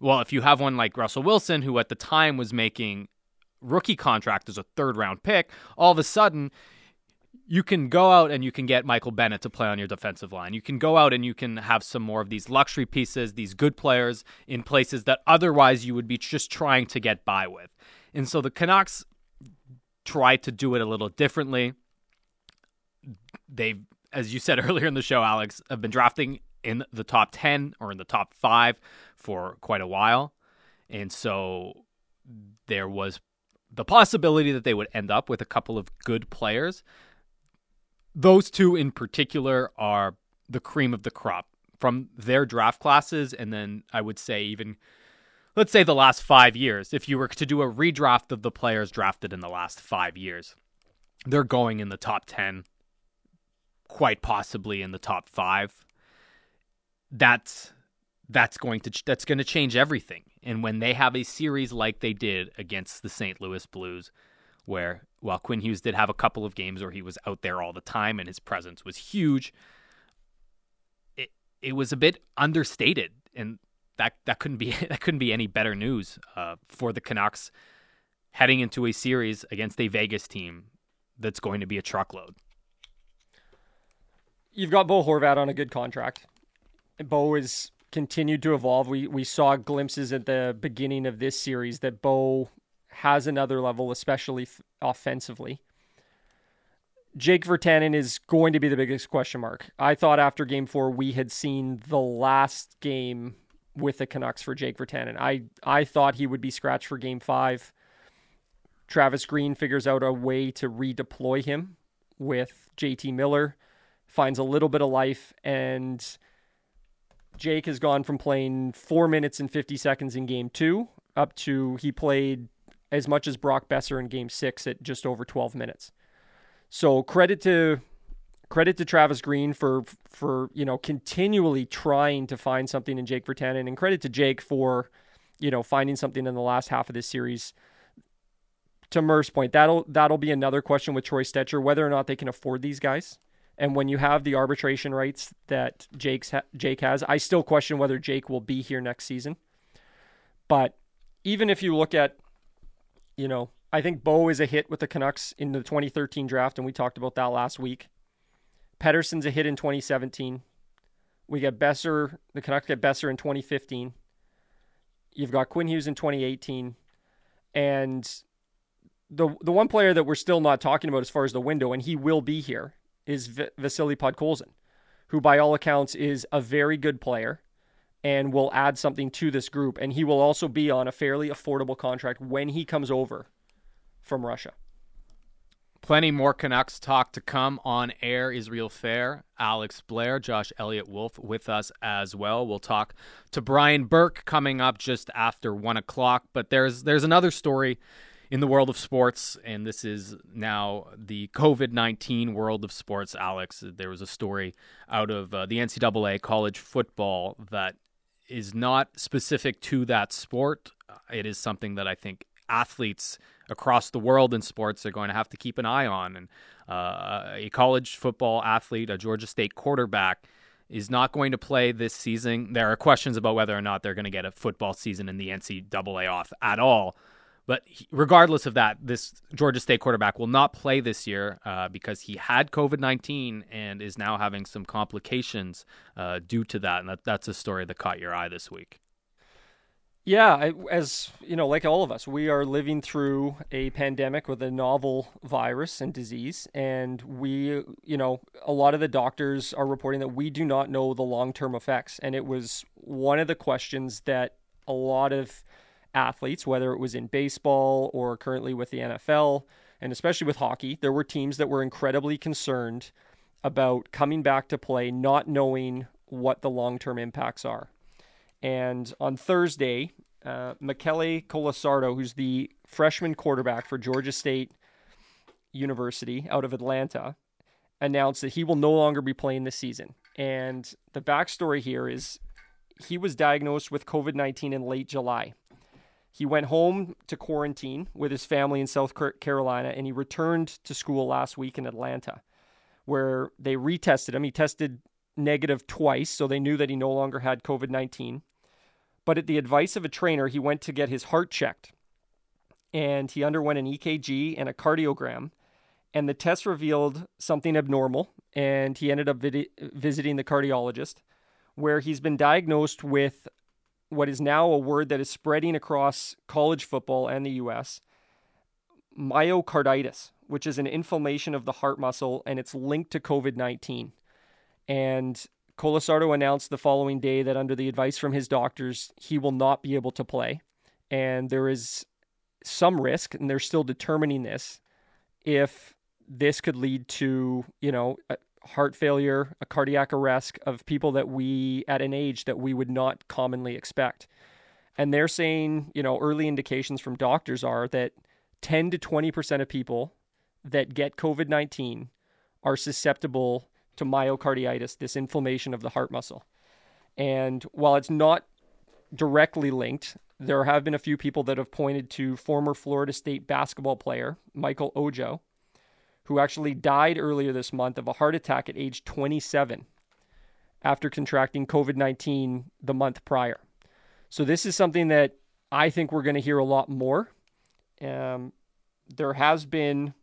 Well, if you have one like Russell Wilson, who at the time was making rookie contract as a third round pick, all of a sudden you can go out and you can get Michael Bennett to play on your defensive line. You can go out and you can have some more of these luxury pieces, these good players in places that otherwise you would be just trying to get by with. And so the Canucks tried to do it a little differently. They've, as you said earlier in the show, Alex, have been drafting in the top 10 or in the top five for quite a while. And so there was the possibility that they would end up with a couple of good players those two in particular are the cream of the crop from their draft classes. And then I would say, even let's say the last five years, if you were to do a redraft of the players drafted in the last five years, they're going in the top 10, quite possibly in the top five. That's that's going to that's going to change everything. And when they have a series like they did against the St. Louis Blues, where while Quinn Hughes did have a couple of games where he was out there all the time and his presence was huge, it it was a bit understated, and that that couldn't be that couldn't be any better news uh, for the Canucks heading into a series against a Vegas team that's going to be a truckload. You've got Bo Horvat on a good contract. Bo is continued to evolve. We we saw glimpses at the beginning of this series that Bo has another level, especially f- offensively. Jake Virtanen is going to be the biggest question mark. I thought after game four, we had seen the last game with the Canucks for Jake Virtanen. I, I thought he would be scratched for game five. Travis Green figures out a way to redeploy him with JT Miller, finds a little bit of life, and Jake has gone from playing four minutes and 50 seconds in game two up to he played as much as Brock Boeser in game six at just over 12 minutes. So credit to credit to Travis Green for for you know continually trying to find something in Jake Virtanen, and credit to Jake for you know finding something in the last half of this series. To Murph's point, that'll that'll be another question with Troy Stecher whether or not they can afford these guys. And when you have the arbitration rights that Jake's ha- Jake has, I still question whether Jake will be here next season. But even if you look at you know, I think Bo is a hit with the Canucks in the 2013 draft, and we talked about that last week. Pettersson's a hit in 2017. We get Boeser, the Canucks get Boeser in 2015. You've got Quinn Hughes in 2018. And the the one player that we're still not talking about as far as the window, and he will be here, is v- Vasily Podkolzin, who by all accounts is a very good player and will add something to this group. And he will also be on a fairly affordable contract when he comes over from Russia. Plenty more Canucks talk to come on air. Israel Fehr, Alex Blair, Josh Elliott Wolf with us as well. We'll talk to Brian Burke coming up just after one o'clock. But there's there's another story in the world of sports, and this is now the COVID 19 world of sports, Alex. There was a story out of uh, the NCAA college football that is not specific to that sport. It is something that I think athletes across the world in sports are going to have to keep an eye on. And uh, a college football athlete, a Georgia State quarterback, is not going to play this season. There are questions about whether or not they're going to get a football season in the NCAA off at all. But regardless of that, this Georgia State quarterback will not play this year uh, because he had COVID 19 and is now having some complications uh, due to that. And that, that's a story that caught your eye this week. Yeah, as you know, like all of us, we are living through a pandemic with a novel virus and disease. And we, you know, a lot of the doctors are reporting that we do not know the long term effects. And it was one of the questions that a lot of athletes, whether it was in baseball or currently with the NFL, and especially with hockey, there were teams that were incredibly concerned about coming back to play, not knowing what the long term impacts are. And on Thursday, uh, Michele Colasurdo, who's the freshman quarterback for Georgia State University out of Atlanta, announced that he will no longer be playing this season. And the backstory here is he was diagnosed with COVID 19 in late July. He went home to quarantine with his family in South Carolina and he returned to school last week in Atlanta, where they retested him. He tested negative twice, so they knew that he no longer had COVID 19. But at the advice of a trainer, he went to get his heart checked and he underwent an EKG and a cardiogram. And the test revealed something abnormal, and he ended up vid- visiting the cardiologist, where he's been diagnosed with what is now a word that is spreading across college football and the US myocarditis, which is an inflammation of the heart muscle, and it's linked to COVID 19. And Colasurdo announced the following day that, under the advice from his doctors, he will not be able to play. And there is some risk, and they're still determining this, if this could lead to, you know, heart failure, a cardiac arrest of people that we, at an age that we would not commonly expect. And they're saying, you know, early indications from doctors are that 10 to 20% of people that get COVID 19 are susceptible to myocarditis, this inflammation of the heart muscle. And while it's not directly linked, there have been a few people that have pointed to former Florida State basketball player Michael Ojo, who actually died earlier this month of a heart attack at age 27 after contracting COVID 19 the month prior. So, this is something that I think we're going to hear a lot more. Um, there has been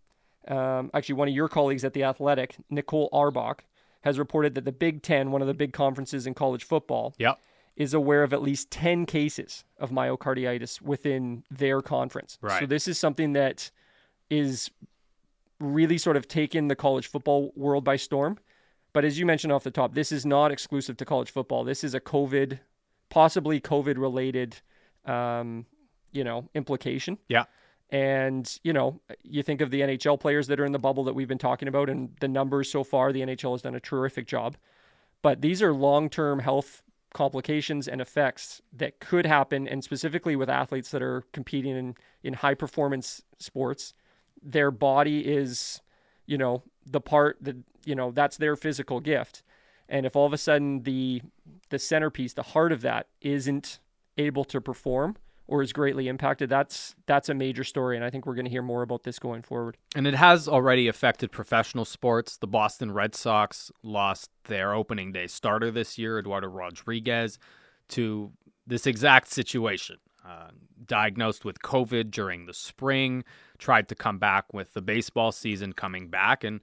um, actually, one of your colleagues at The Athletic, Nicole Auerbach, has reported that the Big Ten, one of the big conferences in college football, yep. is aware of at least 10 cases of myocarditis within their conference. Right. So this is something that is really sort of taken the college football world by storm. But as you mentioned off the top, this is not exclusive to college football. This is a COVID, possibly COVID related, um, you know, implication. Yeah. And, you know, you think of the NHL players that are in the bubble that we've been talking about, and the numbers so far, the NHL has done a terrific job. But these are long term health complications and effects that could happen, and specifically with athletes that are competing in, in high performance sports, their body is, you know, the part that, you know, that's their physical gift. And if all of a sudden the the centerpiece, the heart of that isn't able to perform, or is greatly impacted, that's that's a major story, and I think we're going to hear more about this going forward. And it has already affected professional sports. The Boston Red Sox lost their opening day starter this year, Eduardo Rodriguez, to this exact situation. Uh, diagnosed with COVID during the spring, tried to come back with the baseball season coming back, and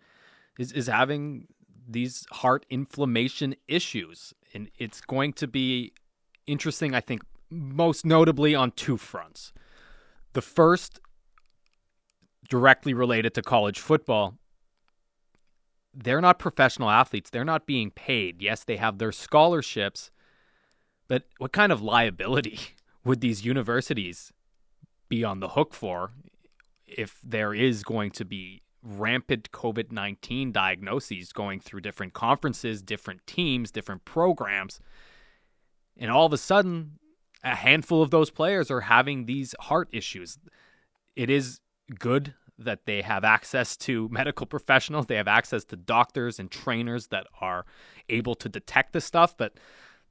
is, is having these heart inflammation issues. And it's going to be interesting, I think, most notably on two fronts. The first, directly related to college football, they're not professional athletes. They're not being paid. Yes, they have their scholarships, but what kind of liability would these universities be on the hook for if there is going to be rampant COVID 19 diagnoses going through different conferences, different teams, different programs? And all of a sudden, a handful of those players are having these heart issues. It is good that they have access to medical professionals, they have access to doctors and trainers that are able to detect this stuff, but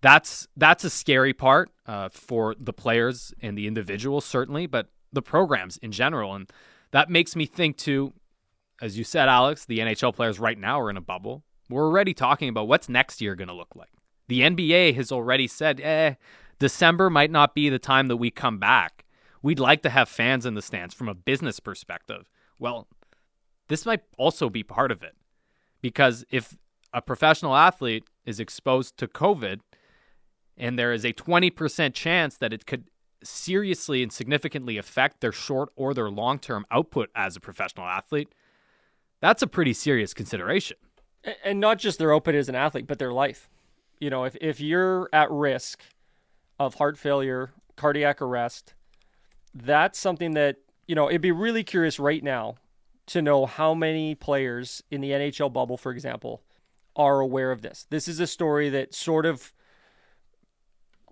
that's that's a scary part uh, for the players and the individuals certainly, but the programs in general, and that makes me think too. As you said, Alex, the NHL players right now are in a bubble. We're already talking about what's next year going to look like. The NBA has already said, "Eh, December might not be the time that we come back. We'd like to have fans in the stands from a business perspective. Well, this might also be part of it. Because if a professional athlete is exposed to COVID and there is a 20% chance that it could seriously and significantly affect their short or their long term output as a professional athlete, that's a pretty serious consideration. And not just their output as an athlete, but their life. You know, if, if you're at risk of heart failure, cardiac arrest, that's something that, you know, it'd be really curious right now to know how many players in the NHL bubble, for example, are aware of this. This is a story that sort of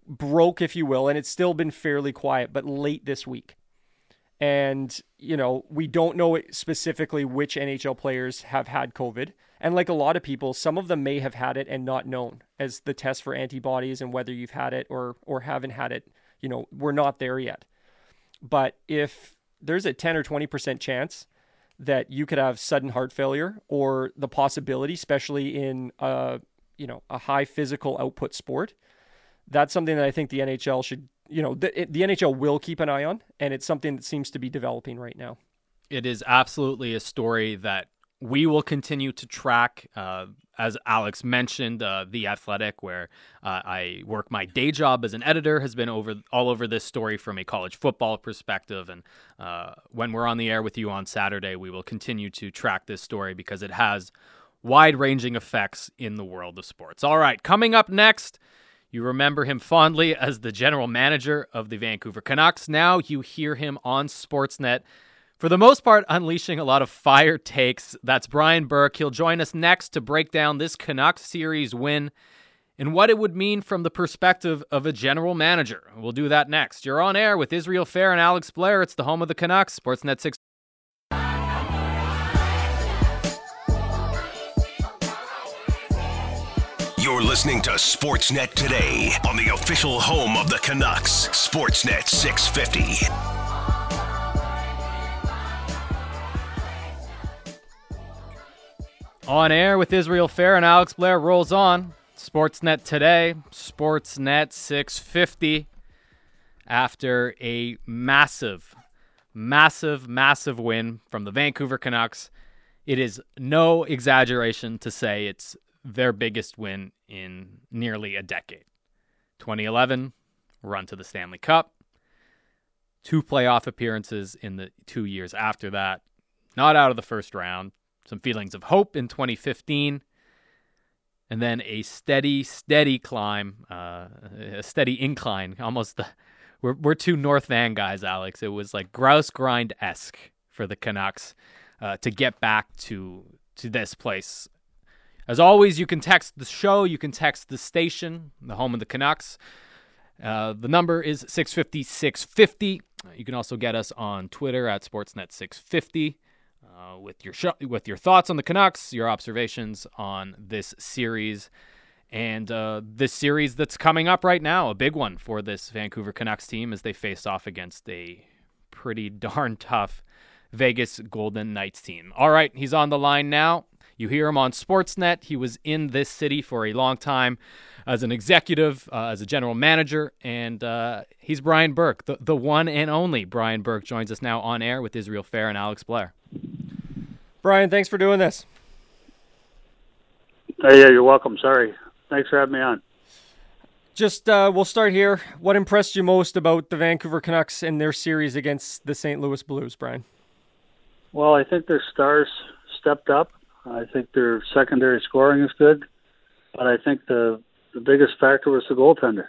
broke, if you will, and it's still been fairly quiet, but late this week. And, you know, we don't know specifically which NHL players have had COVID. And like a lot of people, some of them may have had it and not known as the test for antibodies and whether you've had it or or haven't had it, you know, we're not there yet. But if there's a 10 or 20% chance that you could have sudden heart failure or the possibility, especially in a, you know, a high physical output sport, that's something that I think the NHL should you know, the, the NHL will keep an eye on, and it's something that seems to be developing right now. It is absolutely a story that we will continue to track. Uh, as Alex mentioned, uh, the Athletic, where uh, I work my day job as an editor, has been over all over this story from a college football perspective. And uh, when we're on the air with you on Saturday, we will continue to track this story because it has wide-ranging effects in the world of sports. All right, coming up next. You remember him fondly as the general manager of the Vancouver Canucks. Now you hear him on Sportsnet, for the most part, unleashing a lot of fire takes. That's Brian Burke. He'll join us next to break down this Canucks series win and what it would mean from the perspective of a general manager. We'll do that next. You're on air with Israel Fehr and Alex Blair. It's the home of the Canucks, Sportsnet 6. Listening to Sportsnet today on the official home of the Canucks, Sportsnet 650. On air with Israel Fehr and Alex Blair rolls on. Sportsnet today, Sportsnet 650. After a massive, massive, massive win from the Vancouver Canucks, it is no exaggeration to say it's their biggest win in nearly a decade. 2011, run to the Stanley Cup, two playoff appearances in the two years after that, not out of the first round, some feelings of hope in 2015, and then a steady, steady climb, uh, a steady incline, almost the. We're, we're two North Van guys, Alex. It was like grouse grind esque for the Canucks uh, to get back to to this place as always, you can text the show, you can text the station, the home of the Canucks. Uh, the number is 650 650. You can also get us on Twitter at Sportsnet 650 uh, with your sh- with your thoughts on the Canucks, your observations on this series, and uh, this series that's coming up right now, a big one for this Vancouver Canucks team as they face off against a pretty darn tough Vegas Golden Knights team. All right, he's on the line now. You hear him on Sportsnet. He was in this city for a long time as an executive, uh, as a general manager, and uh, he's Brian Burke, the, the one and only Brian Burke, joins us now on air with Israel Fehr and Alex Blair. Brian, thanks for doing this. Hey, yeah, you're welcome. Sorry. Thanks for having me on. Just uh, we'll start here. What impressed you most about the Vancouver Canucks in their series against the St. Louis Blues, Brian? Well, I think their stars stepped up. I think their secondary scoring is good, but I think the the biggest factor was the goaltender.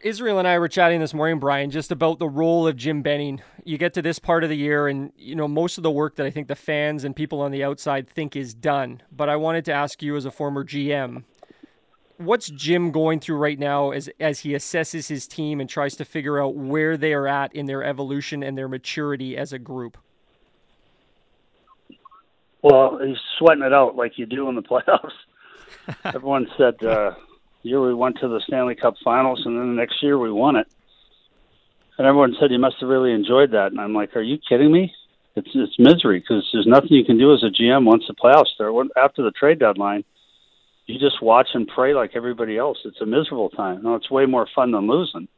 Israel and I were chatting this morning, Brian, just about the role of Jim Benning. You get to this part of the year, and you know most of the work that I think the fans and people on the outside think is done. But I wanted to ask you, as a former GM, what's Jim going through right now as as he assesses his team and tries to figure out where they are at in their evolution and their maturity as a group? Well, he's sweating it out like you do in the playoffs. Everyone said uh, year we went to the Stanley Cup Finals, and then the next year we won it. And everyone said you must have really enjoyed that. And I'm like, are you kidding me? It's it's misery because there's nothing you can do as a GM once the playoffs start. After the trade deadline, you just watch and pray like everybody else. It's a miserable time. No, it's way more fun than losing,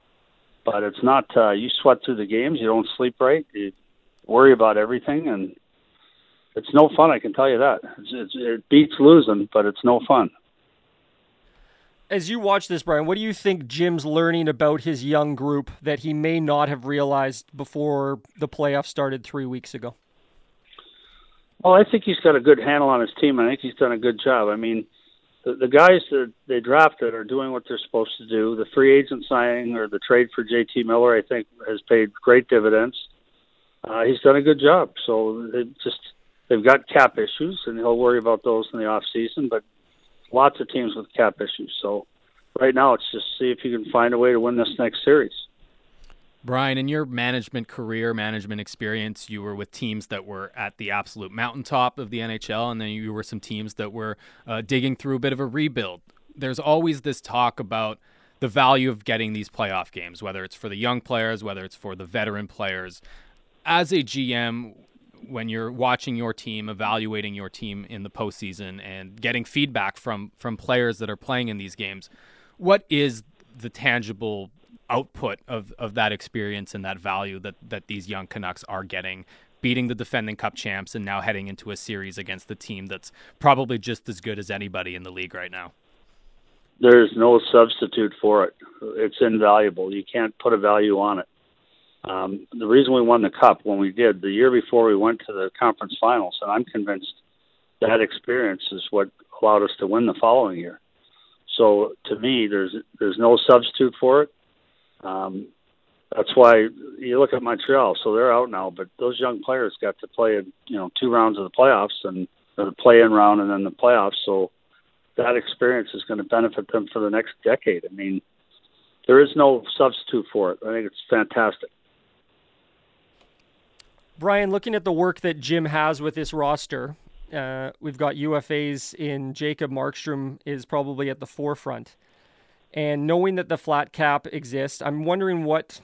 but it's not. Uh, you sweat through the games. You don't sleep right. You worry about everything, and it's no fun. I can tell you that. It's, it's, it beats losing, but it's no fun. As you watch this, Brian, what do you think Jim's learning about his young group that he may not have realized before the playoffs started three weeks ago? Well, I think he's got a good handle on his team. I think he's done a good job. I mean, the, the guys that they drafted are doing what they're supposed to do. The free agent signing or the trade for JT Miller, I think, has paid great dividends. Uh, he's done a good job. So just they've got cap issues, and he'll worry about those in the off season. But lots of teams with cap issues. So right now, it's just see if you can find a way to win this next series. Brian, in your management career, management experience, you were with teams that were at the absolute mountaintop of the NHL, and then you were some teams that were uh, digging through a bit of a rebuild. There's always this talk about the value of getting these playoff games, whether it's for the young players, whether it's for the veteran players. As a GM, when you're watching your team, evaluating your team in the postseason, and getting feedback from from players that are playing in these games, what is the tangible output of, of that experience and that value that, that these young Canucks are getting, beating the defending cup champs and now heading into a series against the team that's probably just as good as anybody in the league right now. There's no substitute for it. It's invaluable. You can't put a value on it. Um, the reason we won the cup when we did the year before we went to the conference finals, and I'm convinced that experience is what allowed us to win the following year. So to me, there's there's no substitute for it. Um, that's why you look at Montreal. So they're out now, but those young players got to play, you know, two rounds of the playoffs and the play-in round and then the playoffs. So that experience is going to benefit them for the next decade. I mean, there is no substitute for it. I think it's fantastic. Brian, looking at the work that Jim has with this roster, uh, we've got UFAs in Jacob Markstrom is probably at the forefront. And knowing that the flat cap exists, I'm wondering what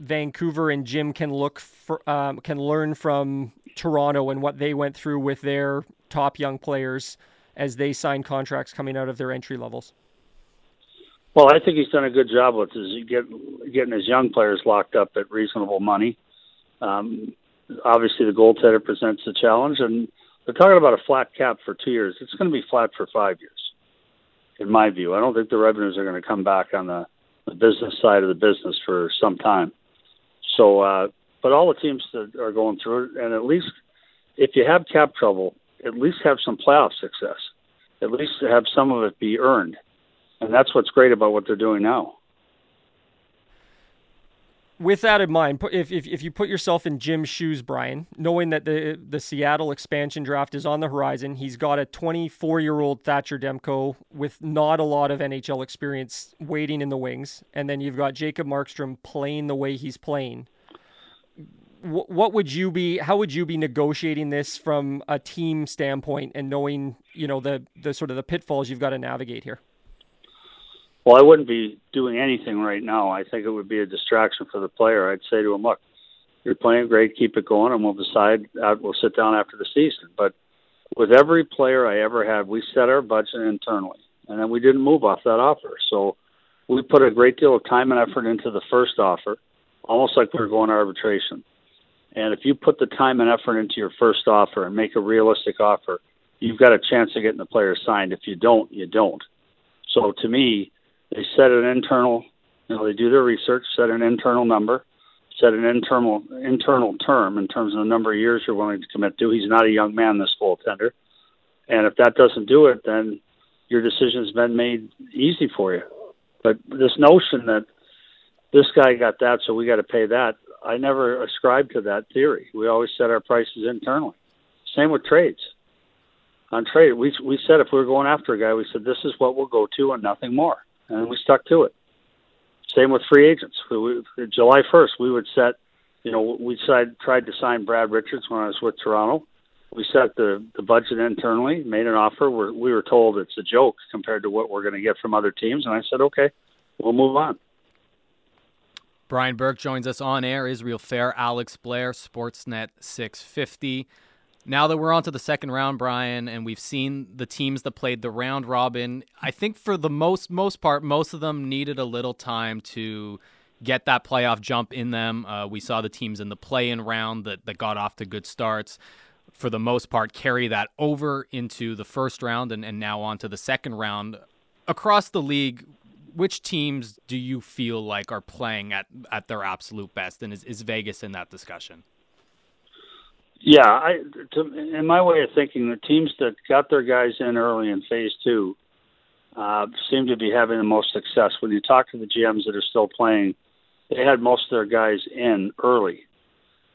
Vancouver and Jim can look for, um, can learn from Toronto and what they went through with their top young players as they sign contracts coming out of their entry levels. Well, I think he's done a good job with his get, getting his young players locked up at reasonable money. Um, obviously, the goaltender presents a challenge, and they're talking about a flat cap for two years. It's going to be flat for five years in my view. I don't think the revenues are going to come back on the, the business side of the business for some time. So, uh, but all the teams that are going through it, and at least if you have cap trouble, at least have some playoff success. At least have some of it be earned, and that's what's great about what they're doing now with that in mind, if, if, if you put yourself in Jim's shoes, Brian, knowing that the the Seattle expansion draft is on the horizon, he's got a 24 year old Thatcher Demko with not a lot of NHL experience waiting in the wings, and then you've got Jacob Markstrom playing the way he's playing. What, what would you be? How would you be negotiating this from a team standpoint, and knowing you know the the sort of the pitfalls you've got to navigate here? Well, I wouldn't be doing anything right now. I think it would be a distraction for the player. I'd say to him, look, you're playing great, keep it going, and we'll decide. We'll sit down after the season. But with every player I ever had, we set our budget internally, and then we didn't move off that offer. So we put a great deal of time and effort into the first offer, almost like we were going to arbitration. And if you put the time and effort into your first offer and make a realistic offer, you've got a chance of getting the player signed. If you don't, you don't. So to me, they set an internal, you know, they do their research, set an internal number, set an internal internal term in terms of the number of years you're willing to commit to. He's not a young man, this goaltender, and if that doesn't do it, then your decision's been made easy for you. But this notion that this guy got that, so we got to pay that, I never ascribed to that theory. We always set our prices internally. Same with trades. On trade, we we said if we were going after a guy, we said this is what we'll go to and nothing more and we stuck to it. Same with free agents. We, July 1st, we would set, you know, we tried, tried to sign Brad Richards when I was with Toronto. We set the, the budget internally, made an offer. We're, we were told it's a joke compared to what we're going to get from other teams. And I said, okay, we'll move on. Brian Burke joins us on air. Israel Fehr, Alex Blair, Sportsnet 650. Now that we're on to the second round, Brian, and we've seen the teams that played the round robin, I think for the most most part, most of them needed a little time to get that playoff jump in them. Uh, we saw the teams in the play-in round that that got off to good starts. For the most part, carry that over into the first round and, and now on to the second round. Across the league, which teams do you feel like are playing at, at their absolute best? And is, is Vegas in that discussion? Yeah, I to, in my way of thinking, the teams that got their guys in early in phase two uh, seem to be having the most success. When you talk to the GMs that are still playing, they had most of their guys in early,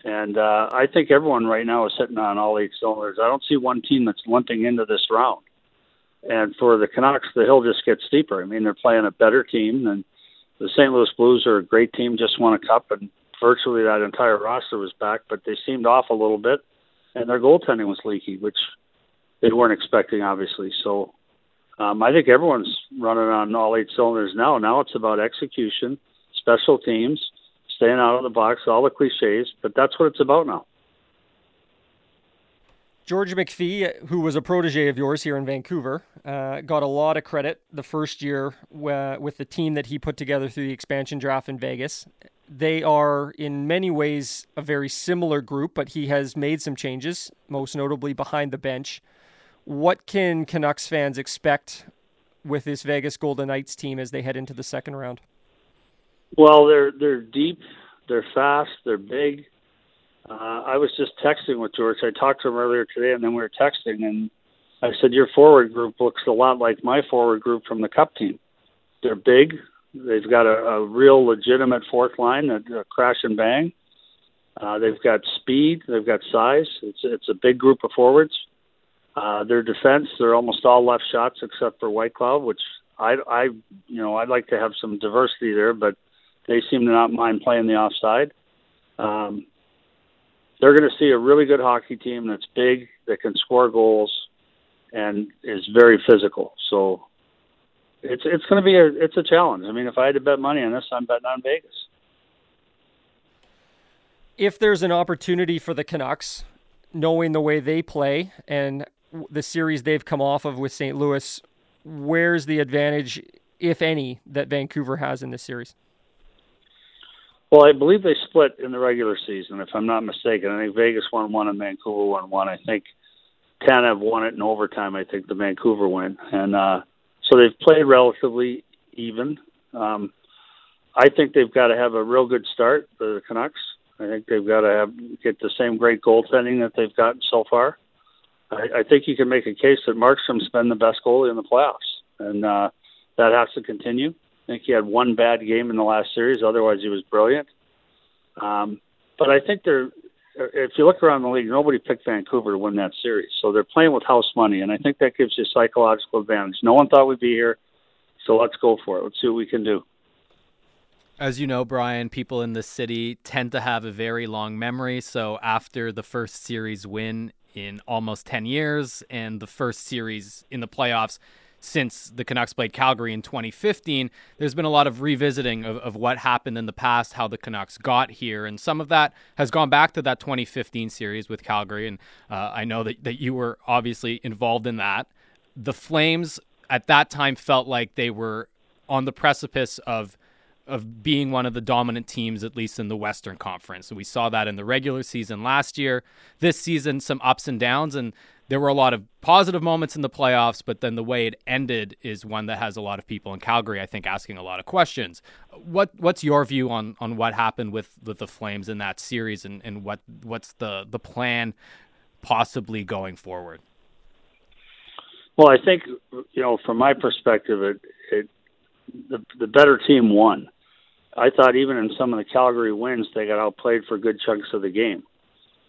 and uh, I think everyone right now is sitting on all eight cylinders. I don't see one team that's limping into this round. And for the Canucks, the hill just gets steeper. I mean, they're playing a better team, and the St. Louis Blues are a great team, just won a cup, and virtually that entire roster was back, but they seemed off a little bit, and their goaltending was leaky, which they weren't expecting, obviously. So um, I think everyone's running on all eight cylinders now. Now it's about execution, special teams, staying out of the box, all the cliches, but that's what it's about now. George McPhee, who was a protege of yours here in Vancouver, uh, got a lot of credit the first year w- with the team that he put together through the expansion draft in Vegas. They are, in many ways, a very similar group, but he has made some changes, most notably behind the bench. What can Canucks fans expect with this Vegas Golden Knights team as they head into the second round? Well, they're they're deep, they're fast, they're big. Uh, I was just texting with George. I talked to him earlier today, and then we were texting, and I said your forward group looks a lot like my forward group from the Cup team. They're big. They've got a, a real legitimate fourth line that uh, crash and bang. Uh, they've got speed. They've got size. It's it's a big group of forwards. Uh, their defense, they're almost all left shots except for Whitecloud, which I, I, you know, I'd like to have some diversity there, but they seem to not mind playing the offside. Um, they're going to see a really good hockey team that's big, that can score goals, and is very physical. So it's it's going to be a it's a challenge. I mean, if I had to bet money on this, I'm betting on Vegas. If there's an opportunity for the Canucks, knowing the way they play and the series they've come off of with St. Louis, where's the advantage, if any, that Vancouver has in this series? Well, I believe they split in the regular season, if I'm not mistaken. I think Vegas won one and Vancouver won one. I think Tanev won it in overtime. I think the Vancouver win, and uh, so they've played relatively even. Um, I think they've got to have a real good start. The Canucks. I think they've got to have get the same great goaltending that they've gotten so far. I, I think you can make a case that Markstrom's been the best goalie in the playoffs, and uh, that has to continue. I think he had one bad game in the last series. Otherwise, he was brilliant. Um, but I think they're. If you look around the league, nobody picked Vancouver to win that series, so they're playing with house money, and I think that gives you a psychological advantage. No one thought we'd be here, so let's go for it. Let's see what we can do. As you know, Brian, people in the city tend to have a very long memory. So after the first series win in almost 10 years and the first series in the playoffs since the Canucks played Calgary in 2015, there's been a lot of revisiting of, of what happened in the past, how the Canucks got here. And some of that has gone back to that 2015 series with Calgary. And uh, I know that, that you were obviously involved in that. The Flames at that time felt like they were on the precipice of of being one of the dominant teams, at least in the Western Conference. We saw that in the regular season last year. This season, some ups and downs, and there were a lot of positive moments in the playoffs, but then the way it ended is one that has a lot of people in Calgary, I think, asking a lot of questions. What what's your view on on what happened with, with the Flames in that series, and, and what what's the the plan possibly going forward? Well, I think you know, from my perspective, it, it the the better team won. I thought even in some of the Calgary wins, they got outplayed for good chunks of the game.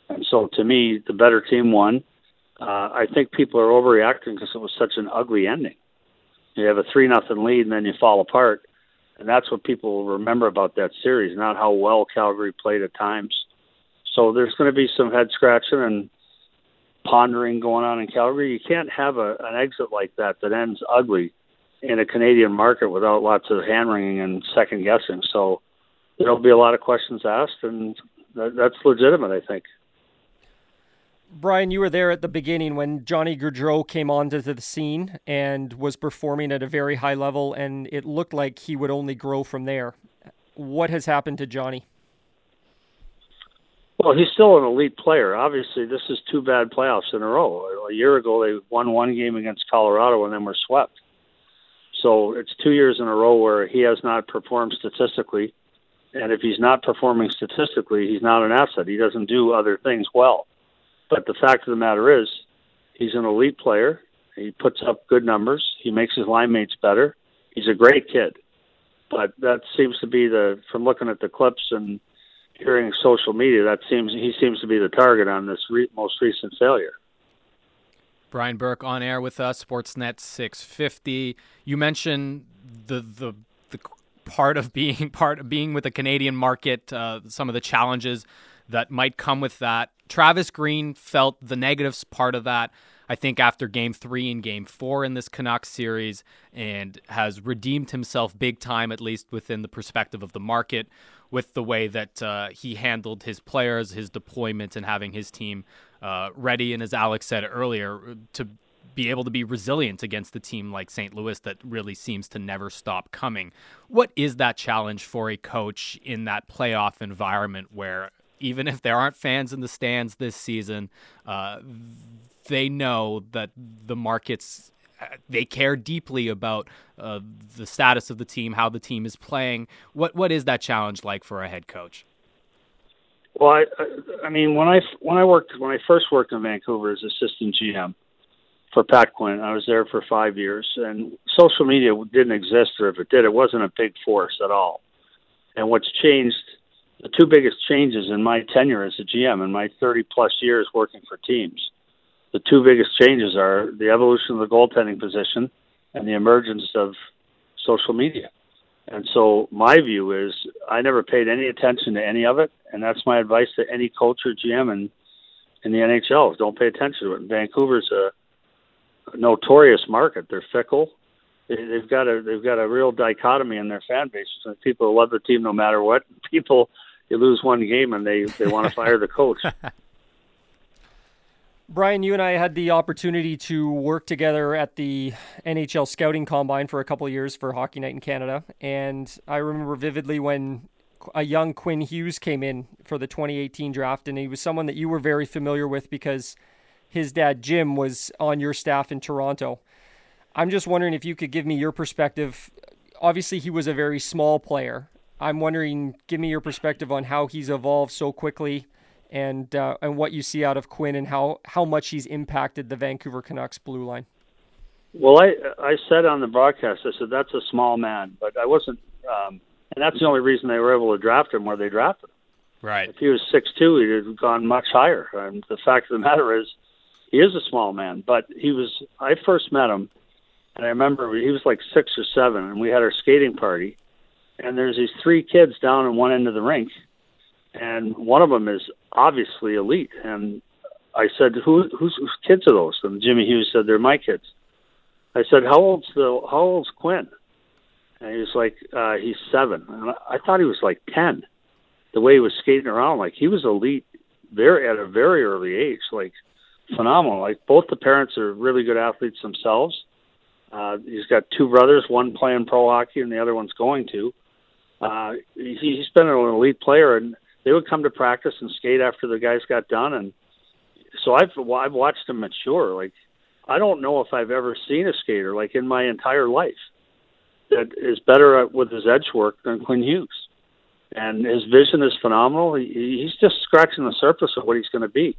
And so to me, the better team won. Uh, I think people are overreacting because it was such an ugly ending. You have a three nothing lead and then you fall apart, and that's what people will remember about that series, not how well Calgary played at times. So there's going to be some head scratching and pondering going on in Calgary. You can't have a, an exit like that that ends ugly in a Canadian market without lots of hand wringing and second guessing. So there'll be a lot of questions asked, and that, that's legitimate, I think. Brian, you were there at the beginning when Johnny Gaudreau came onto the scene and was performing at a very high level, and it looked like he would only grow from there. What has happened to Johnny? Well, he's still an elite player. Obviously, this is two bad playoffs in a row. A year ago, they won one game against Colorado and then were swept. So it's two years in a row where he has not performed statistically. And if he's not performing statistically, he's not an asset. He doesn't do other things well. But the fact of the matter is, he's an elite player. He puts up good numbers. He makes his line mates better. He's a great kid. But that seems to be the from looking at the clips and hearing social media, that seems he seems to be the target on this re- most recent failure. Brian Burke on air with us, Sportsnet 650. You mentioned the the the part of being part of being with the Canadian market, uh, some of the challenges that might come with that. Travis Green felt the negatives part of that. I think after game three and game four in this Canucks series, and has redeemed himself big time, at least within the perspective of the market, with the way that uh, he handled his players, his deployment, and having his team uh, ready. And as Alex said earlier, to be able to be resilient against a team like St. Louis that really seems to never stop coming. What is that challenge for a coach in that playoff environment where even if there aren't fans in the stands this season, uh, they know that the markets they care deeply about uh, the status of the team, how the team is playing. What what is that challenge like for a head coach? Well, I, I mean, when I when I worked when I first worked in Vancouver as assistant GM for Pat Quinn, I was there for five years, and social media didn't exist, or if it did, it wasn't a big force at all. And what's changed, the two biggest changes in my tenure as a GM in my 30 plus years working for teams, the two biggest changes are the evolution of the goaltending position and the emergence of social media. And so my view is I never paid any attention to any of it, and that's my advice to any coach or GM in in the NHL. Don't pay attention to it. Vancouver's a, a notorious market. They're fickle. They, they've got a they've got a real dichotomy in their fan base. People love the team no matter what. People, you lose one game and they they want to fire the coach. Brian, you and I had the opportunity to work together at the NHL scouting combine for a couple years for Hockey Night in Canada. And I remember vividly when a young Quinn Hughes came in for the 2018 draft, and he was someone that you were very familiar with because his dad, Jim, was on your staff in Toronto. I'm just wondering if you could give me your perspective. Obviously, he was a very small player. I'm wondering, give me your perspective on how he's evolved so quickly and uh, and what you see out of Quinn and how how much he's impacted the Vancouver Canucks blue line. Well, I I said on the broadcast, I said that's a small man, but I wasn't, um, and that's the only reason they were able to draft him where they drafted him. Right. If he was six two, he'd have gone much higher. And the fact of the matter is, he is a small man, but he was. I first met him, and I remember he was like six or seven, and we had our skating party, and there's these three kids down in one end of the rink, and one of them is obviously elite. And I said, Who, whose, whose kids are those? And Jimmy Hughes said, They're my kids. I said, How old's the How old's Quinn? And he was like, uh, He's seven. And I, I thought he was like ten. The way he was skating around, like he was elite, very at a very early age, like phenomenal. Like both the parents are really good athletes themselves. Uh, he's got two brothers, one playing pro hockey and the other one's going to. Uh, he, he's been an elite player, and they would come to practice and skate after the guys got done, and so I've I've watched him mature. Like I don't know if I've ever seen a skater like in my entire life that is better with his edge work than Quinn Hughes, and his vision is phenomenal. He, he's just scratching the surface of what he's going to be.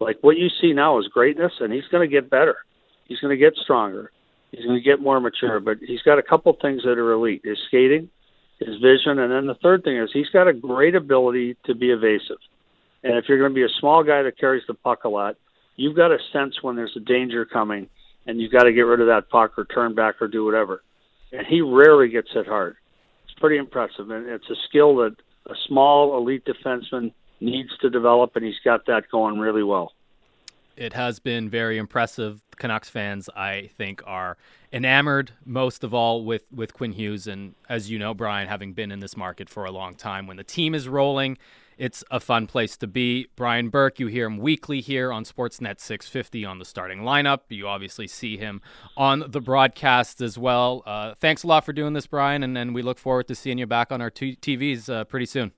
Like what you see now is greatness, and he's going to get better. He's going to get stronger. He's going to get more mature, but he's got a couple things that are elite: his skating, his vision, and then the third thing is he's got a great ability to be evasive. And if you're going to be a small guy that carries the puck a lot, you've got to sense when there's a danger coming, and you've got to get rid of that puck or turn back or do whatever. And he rarely gets hit hard. It's pretty impressive, and it's a skill that a small elite defenseman needs to develop, and he's got that going really well it has been very impressive. Canucks fans, I think, are enamored most of all with, with Quinn Hughes. And as you know, Brian, having been in this market for a long time, when the team is rolling, it's a fun place to be. Brian Burke, you hear him weekly here on Sportsnet 650 on the starting lineup. You obviously see him on the broadcast as well. Uh, thanks a lot for doing this, Brian, and, and we look forward to seeing you back on our t- TVs uh, pretty soon.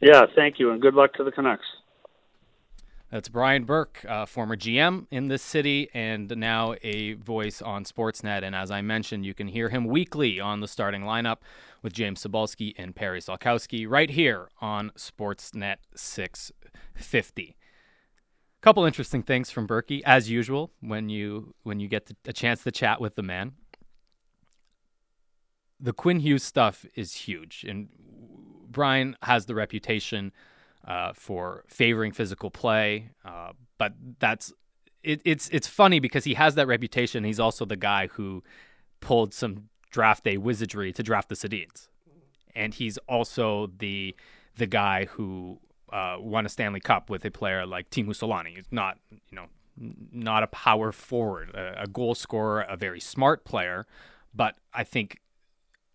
Yeah, thank you, and good luck to the Canucks. That's Brian Burke, uh, former GM in this city and now a voice on Sportsnet. And as I mentioned, you can hear him weekly on the starting lineup with James Cybulski and Perry Solkowski right here on Sportsnet 650. Couple interesting things from Berkey, as usual, when you when you get a chance to chat with the man. The Quinn Hughes stuff is huge, and Brian has the reputation uh, for favoring physical play. Uh, but that's it, it's it's funny because he has that reputation. He's also the guy who pulled some draft day wizardry to draft the Sedins. and he's also the the guy who uh, won a Stanley Cup with a player like Teemu Selanne. He's not, you know, not a power forward, a, a goal scorer, a very smart player, but I think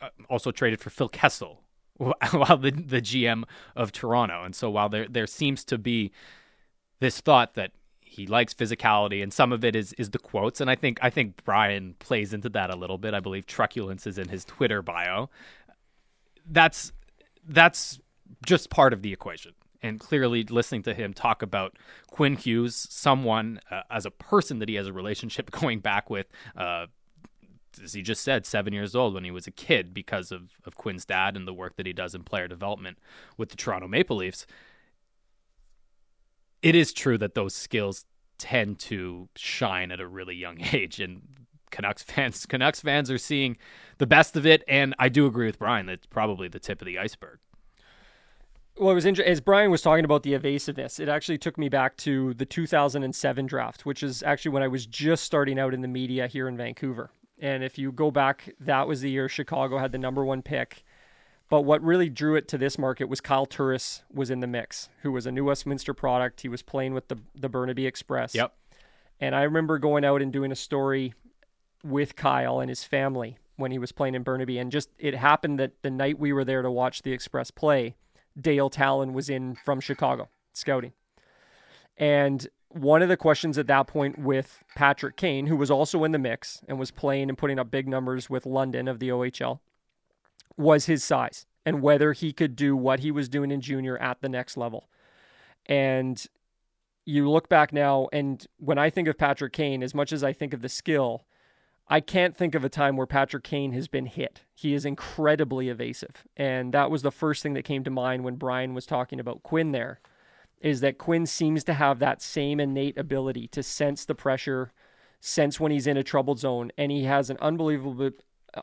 uh, also traded for Phil Kessel while the the GM of Toronto. And so while there there seems to be this thought that he likes physicality and some of it is is the quotes and I think I think Brian plays into that a little bit. I believe truculence is in his Twitter bio. That's that's just part of the equation. And clearly, listening to him talk about Quinn Hughes, someone uh, as a person that he has a relationship going back with, uh, as he just said, seven years old when he was a kid because of, of Quinn's dad and the work that he does in player development with the Toronto Maple Leafs. It is true that those skills tend to shine at a really young age, and Canucks fans Canucks fans are seeing the best of it. And I do agree with Brian that it's probably the tip of the iceberg. Well, it was interesting. As Brian was talking about the evasiveness, it actually took me back to the 2007 draft, which is actually when I was just starting out in the media here in Vancouver. And if you go back, that was the year Chicago had the number one pick. But what really drew it to this market was Kyle Turris was in the mix, who was a New Westminster product. He was playing with the the Burnaby Express. Yep. And I remember going out and doing a story with Kyle and his family when he was playing in Burnaby. And just it happened that the night we were there to watch the Express play, Dale Tallon was in from Chicago scouting. And one of the questions at that point with Patrick Kane, who was also in the mix and was playing and putting up big numbers with London of the OHL, was his size and whether he could do what he was doing in junior at the next level. And you look back now, and when I think of Patrick Kane, as much as I think of the skill, I can't think of a time where Patrick Kane has been hit. He is incredibly evasive. And that was the first thing that came to mind when Brian was talking about Quinn there is that Quinn seems to have that same innate ability to sense the pressure, sense when he's in a troubled zone, and he has an unbelievable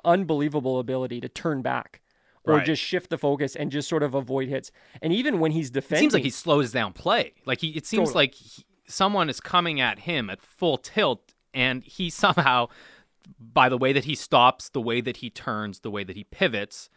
unbelievable ability to turn back or Right. just shift the focus and just sort of avoid hits. And even when he's defending, It seems like he slows down play. Like he, it seems Totally. like he, someone is coming at him at full tilt, and he somehow, by the way that he stops, the way that he turns, the way that he pivots,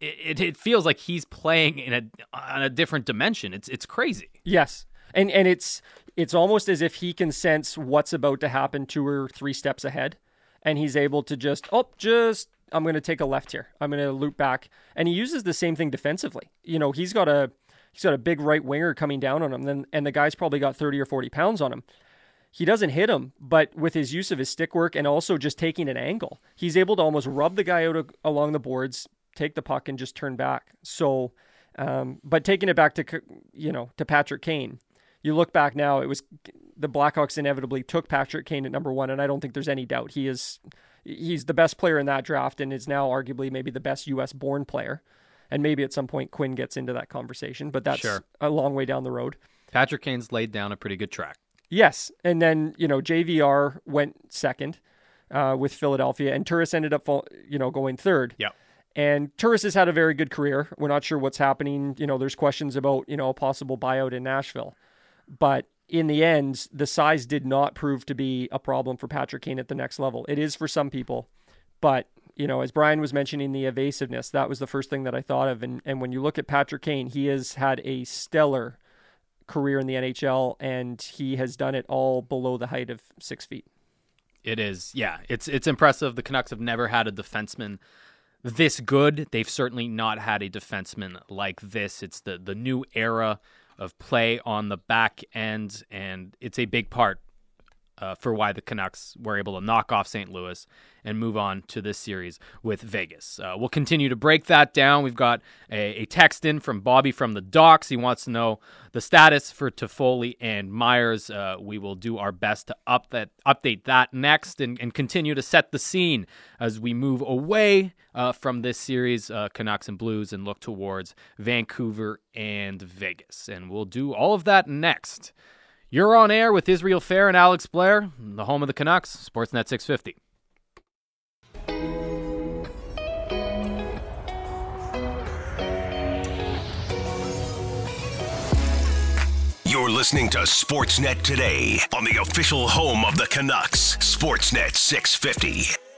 it, it, feels like he's playing in a on a different dimension. It's it's crazy. Yes. And and it's it's almost as if he can sense what's about to happen two or three steps ahead and he's able to just oh just I'm going to take a left here. I'm going to loop back and he uses the same thing defensively. You know, he's got a he's got a big right winger coming down on him then and the guy's probably got 30 or 40 pounds on him. He doesn't hit him, but with his use of his stick work and also just taking an angle, he's able to almost rub the guy out along the boards, take the puck, and just turn back. So, um, but taking it back to you know to Patrick Kane, you look back now, it was the Blackhawks inevitably took Patrick Kane at number one, and I don't think there's any doubt he is he's the best player in that draft, and is now arguably maybe the best U.S. born player. And maybe at some point Quinn gets into that conversation, but that's Sure. a long way down the road. Patrick Kane's laid down a pretty good track. Yes, and then you know JVR went second uh, with Philadelphia, and Turris ended up you know going third. Yep. And Turris has had a very good career. We're not sure what's happening. You know, there's questions about you know a possible buyout in Nashville, but in the end, the size did not prove to be a problem for Patrick Kane at the next level. It is for some people, but you know, as Brian was mentioning the evasiveness, that was the first thing that I thought of. And and when you look at Patrick Kane, he has had a stellar career in the NHL, and he has done it all below the height of six feet. It is, yeah. It's it's impressive. The Canucks have never had a defenseman this good. They've certainly not had a defenseman like this. It's the the new era of play on the back end, and it's a big part uh, for why the Canucks were able to knock off St. Louis and move on to this series with Vegas. Uh, we'll continue to break that down. We've got a, a text in from Bobby from the Docks. He wants to know the status for Toffoli and Myers. Uh, we will do our best to up that, update that next and, and continue to set the scene as we move away uh, from this series, uh, Canucks and Blues, and look towards Vancouver and Vegas. And we'll do all of that next. You're on air with Israel Fehr and Alex Blair, the home of the Canucks, Sportsnet 650. You're listening to Sportsnet today on the official home of the Canucks, Sportsnet 650.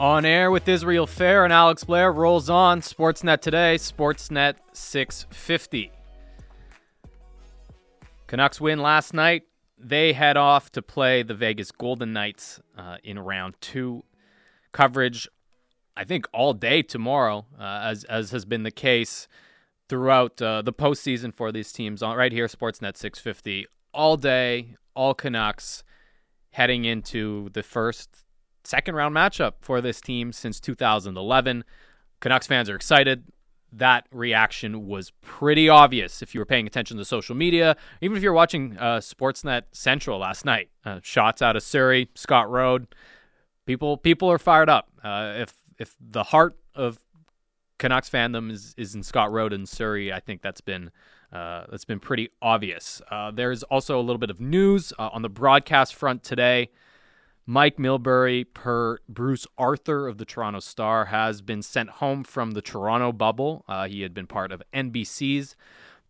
On air with Israel Fehr and Alex Blair rolls on Sportsnet today, Sportsnet 650. Canucks win last night. They head off to play the Vegas Golden Knights uh, in round two. Coverage, I think, all day tomorrow, uh, as as has been the case throughout uh, the postseason for these teams. On right here, Sportsnet 650, all day, all Canucks, heading into the first second round matchup for this team since 2011. Canucks fans are excited. That reaction was pretty obvious if you were paying attention to social media, even if you're watching uh, Sportsnet Central last night. Uh, shots out of Surrey, Scott Road. People, people are fired up. Uh, if if the heart of Canucks fandom is, is in Scott Road and Surrey, I think that's been uh, that's been pretty obvious. Uh, there's also a little bit of news uh, on the broadcast front today. Mike Milbury, per Bruce Arthur of the Toronto Star, has been sent home from the Toronto bubble. Uh, he had been part of NBC's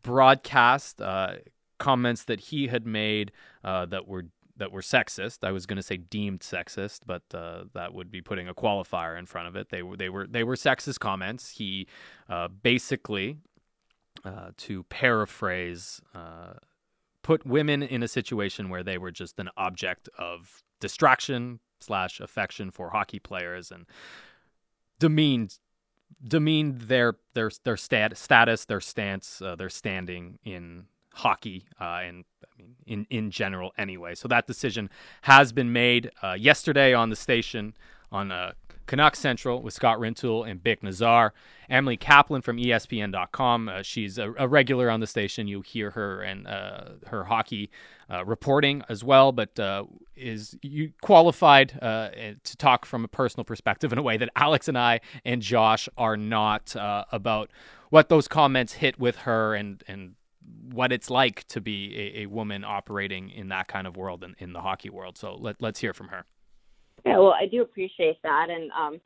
broadcast. Uh, comments that he had made uh, that were that were sexist. I was going to say deemed sexist, but uh, that would be putting a qualifier in front of it. They were they were they were sexist comments. He uh, basically, uh, to paraphrase, put women in a situation where they were just an object of distraction slash affection for hockey players and demeaned demeaned their their their stat, status, their stance, uh, their standing in hockey, uh, and I mean in in general anyway. So that decision has been made uh, yesterday on the station on uh, Canuck Central with Scott Rintoul and Bik Nizzar. Emily Kaplan from ESPN.com. Uh, she's a, a, regular on the station. You hear her and uh, her hockey uh, reporting as well, but uh, is you qualified uh, to talk from a personal perspective in a way that Alex and I and Josh are not uh, about what those comments hit with her and and what it's like to be a, a woman operating in that kind of world in, in the hockey world. So let, let's hear from her. Yeah, well, I do appreciate that, and um,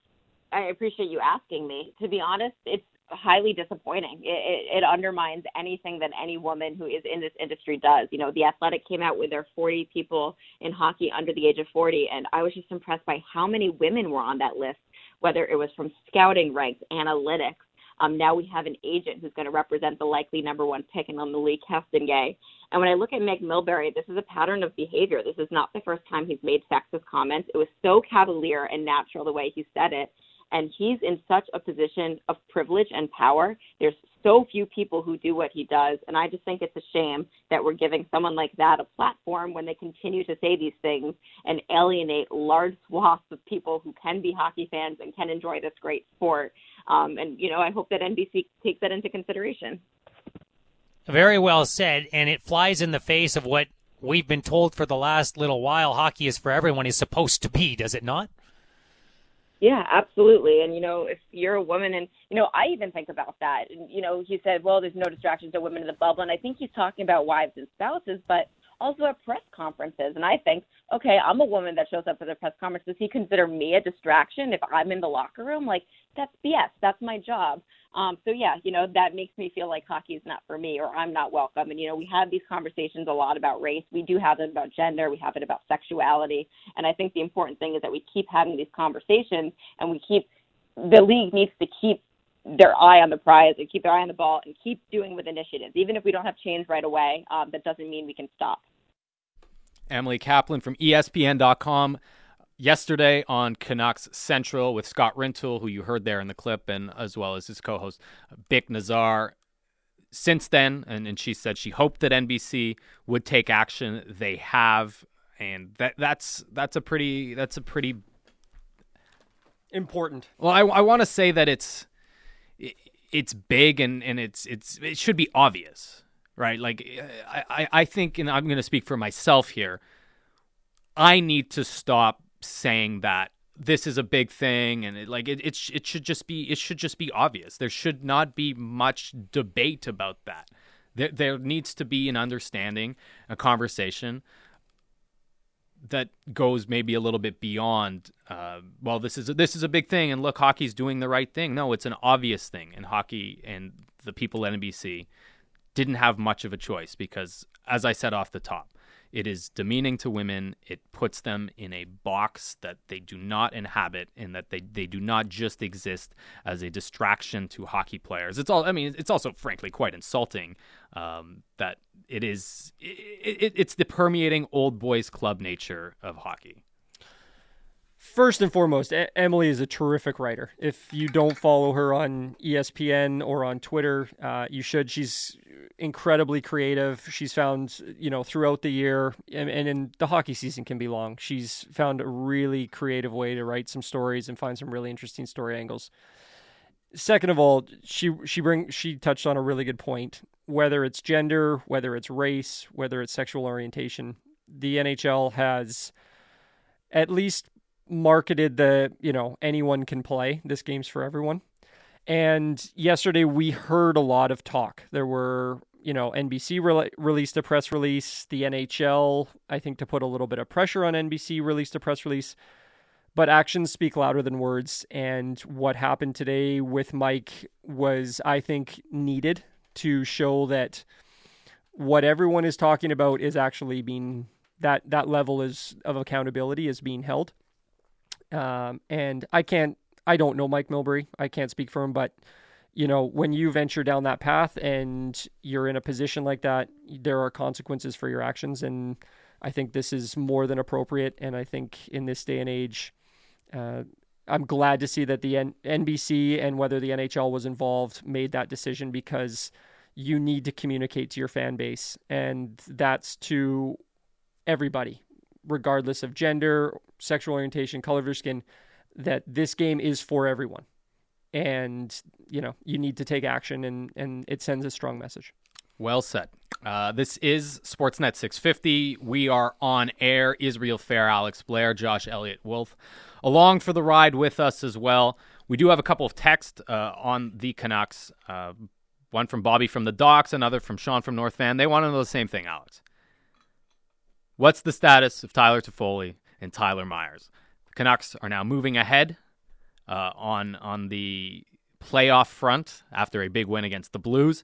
I appreciate you asking me. To be honest, it's highly disappointing. It, it, it undermines anything that any woman who is in this industry does. You know, the Athletic came out with their 40 people in hockey under the age of 40, and I was just impressed by how many women were on that list, whether it was from scouting ranks, analytics, um, now we have an agent who's going to represent the likely number one pick in Malik Castonguay. And when I look at Mike Milbury, this is a pattern of behavior. This is not the first time he's made sexist comments. It was so cavalier and natural the way he said it. And he's in such a position of privilege and power. There's so few people who do what he does. And I just think it's a shame that we're giving someone like that a platform when they continue to say these things and alienate large swaths of people who can be hockey fans and can enjoy this great sport. Um, and you know, I hope that NBC takes that into consideration. Very well said, and it flies in the face of what we've been told for the last little while. Hockey is for everyone is supposed to be, does it not? Yeah, absolutely. And you know, if you're a woman, and you know, I even think about that. And you know, he said, "Well, there's no distractions to women in the bubble," and I think he's talking about wives and spouses, but also at press conferences. And I think, okay, I'm a woman that shows up at the press conference. Does he consider me a distraction if I'm in the locker room? Like, that's BS. That's my job. Um, so yeah, you know, that makes me feel like hockey is not for me or I'm not welcome. And you know, we have these conversations a lot about race. We do have it about gender. We have it about sexuality. And I think the important thing is that we keep having these conversations and we keep the league needs to keep their eye on the prize and keep their eye on the ball and keep doing with initiatives. Even if we don't have change right away, um, that doesn't mean we can stop. Emily Kaplan from ESPN.com yesterday on Canucks Central with Scott Rintoul, who you heard there in the clip, and as well as his co-host Bik Nizzar. Since then, and, and she said she hoped that NBC would take action. They have, and that that's that's a pretty that's a pretty important. Well, I, I want to say that it's it, it's big and and it's it's it should be obvious right? Like, I, I think, and I'm going to speak for myself here, I need to stop saying that this is a big thing and it, like it, it, it should just be it should just be obvious. There should not be much debate about that. There, there needs to be an understanding a conversation that goes maybe a little bit beyond uh, well this is a, this is a big thing and look hockey's doing the right thing. No it's an obvious thing and hockey and the people at NBC didn't have much of a choice because, as I said off the top, It is demeaning to women. It puts them in a box that they do not inhabit and that they, they do not just exist as a distraction to hockey players. It's all, I mean, it's also frankly quite insulting um, that it is, it, it, it's the permeating old boys club nature of hockey. First and foremost, Emily is a terrific writer. If you don't follow her on ESPN or on Twitter, uh, you should. She's incredibly creative. She's found, you know, throughout the year, and, and in the hockey season can be long. She's found a really creative way to write some stories and find some really interesting story angles. Second of all, she she bring she touched on a really good point. Whether it's gender, whether it's race, whether it's sexual orientation, the NHL has at least marketed the, you know, anyone can play. This game's for everyone. And yesterday we heard a lot of talk. There were, you know, NBC re- released a press release. The NHL, I think, to put a little bit of pressure on NBC, released a press release. But actions speak louder than words. And what happened today with Mike was, I think, needed to show that what everyone is talking about is actually being that that level is of accountability is being held. Um, and I can't, I don't know Mike Milbury. I can't speak for him, but you know, when you venture down that path and you're in a position like that, there are consequences for your actions. And I think this is more than appropriate. And I think in this day and age, uh, I'm glad to see that the N- NBC and whether the NHL was involved made that decision because you need to communicate to your fan base. And that's to everybody, regardless of gender, sexual orientation, color of your skin, that this game is for everyone. And, you know, you need to take action and, and it sends a strong message. Well said. Uh, this is Sportsnet 650. We are on air. Israel Fehr, Alex Blair, Josh Elliott Wolf, along for the ride with us as well. We do have a couple of texts uh, on the Canucks. Uh, one from Bobby from the Docks, another from Sean from North Van. They want to know the same thing, Alex. What's the status of Tyler Toffoli and Tyler Myers? The Canucks are now moving ahead uh, on on the playoff front after a big win against the Blues.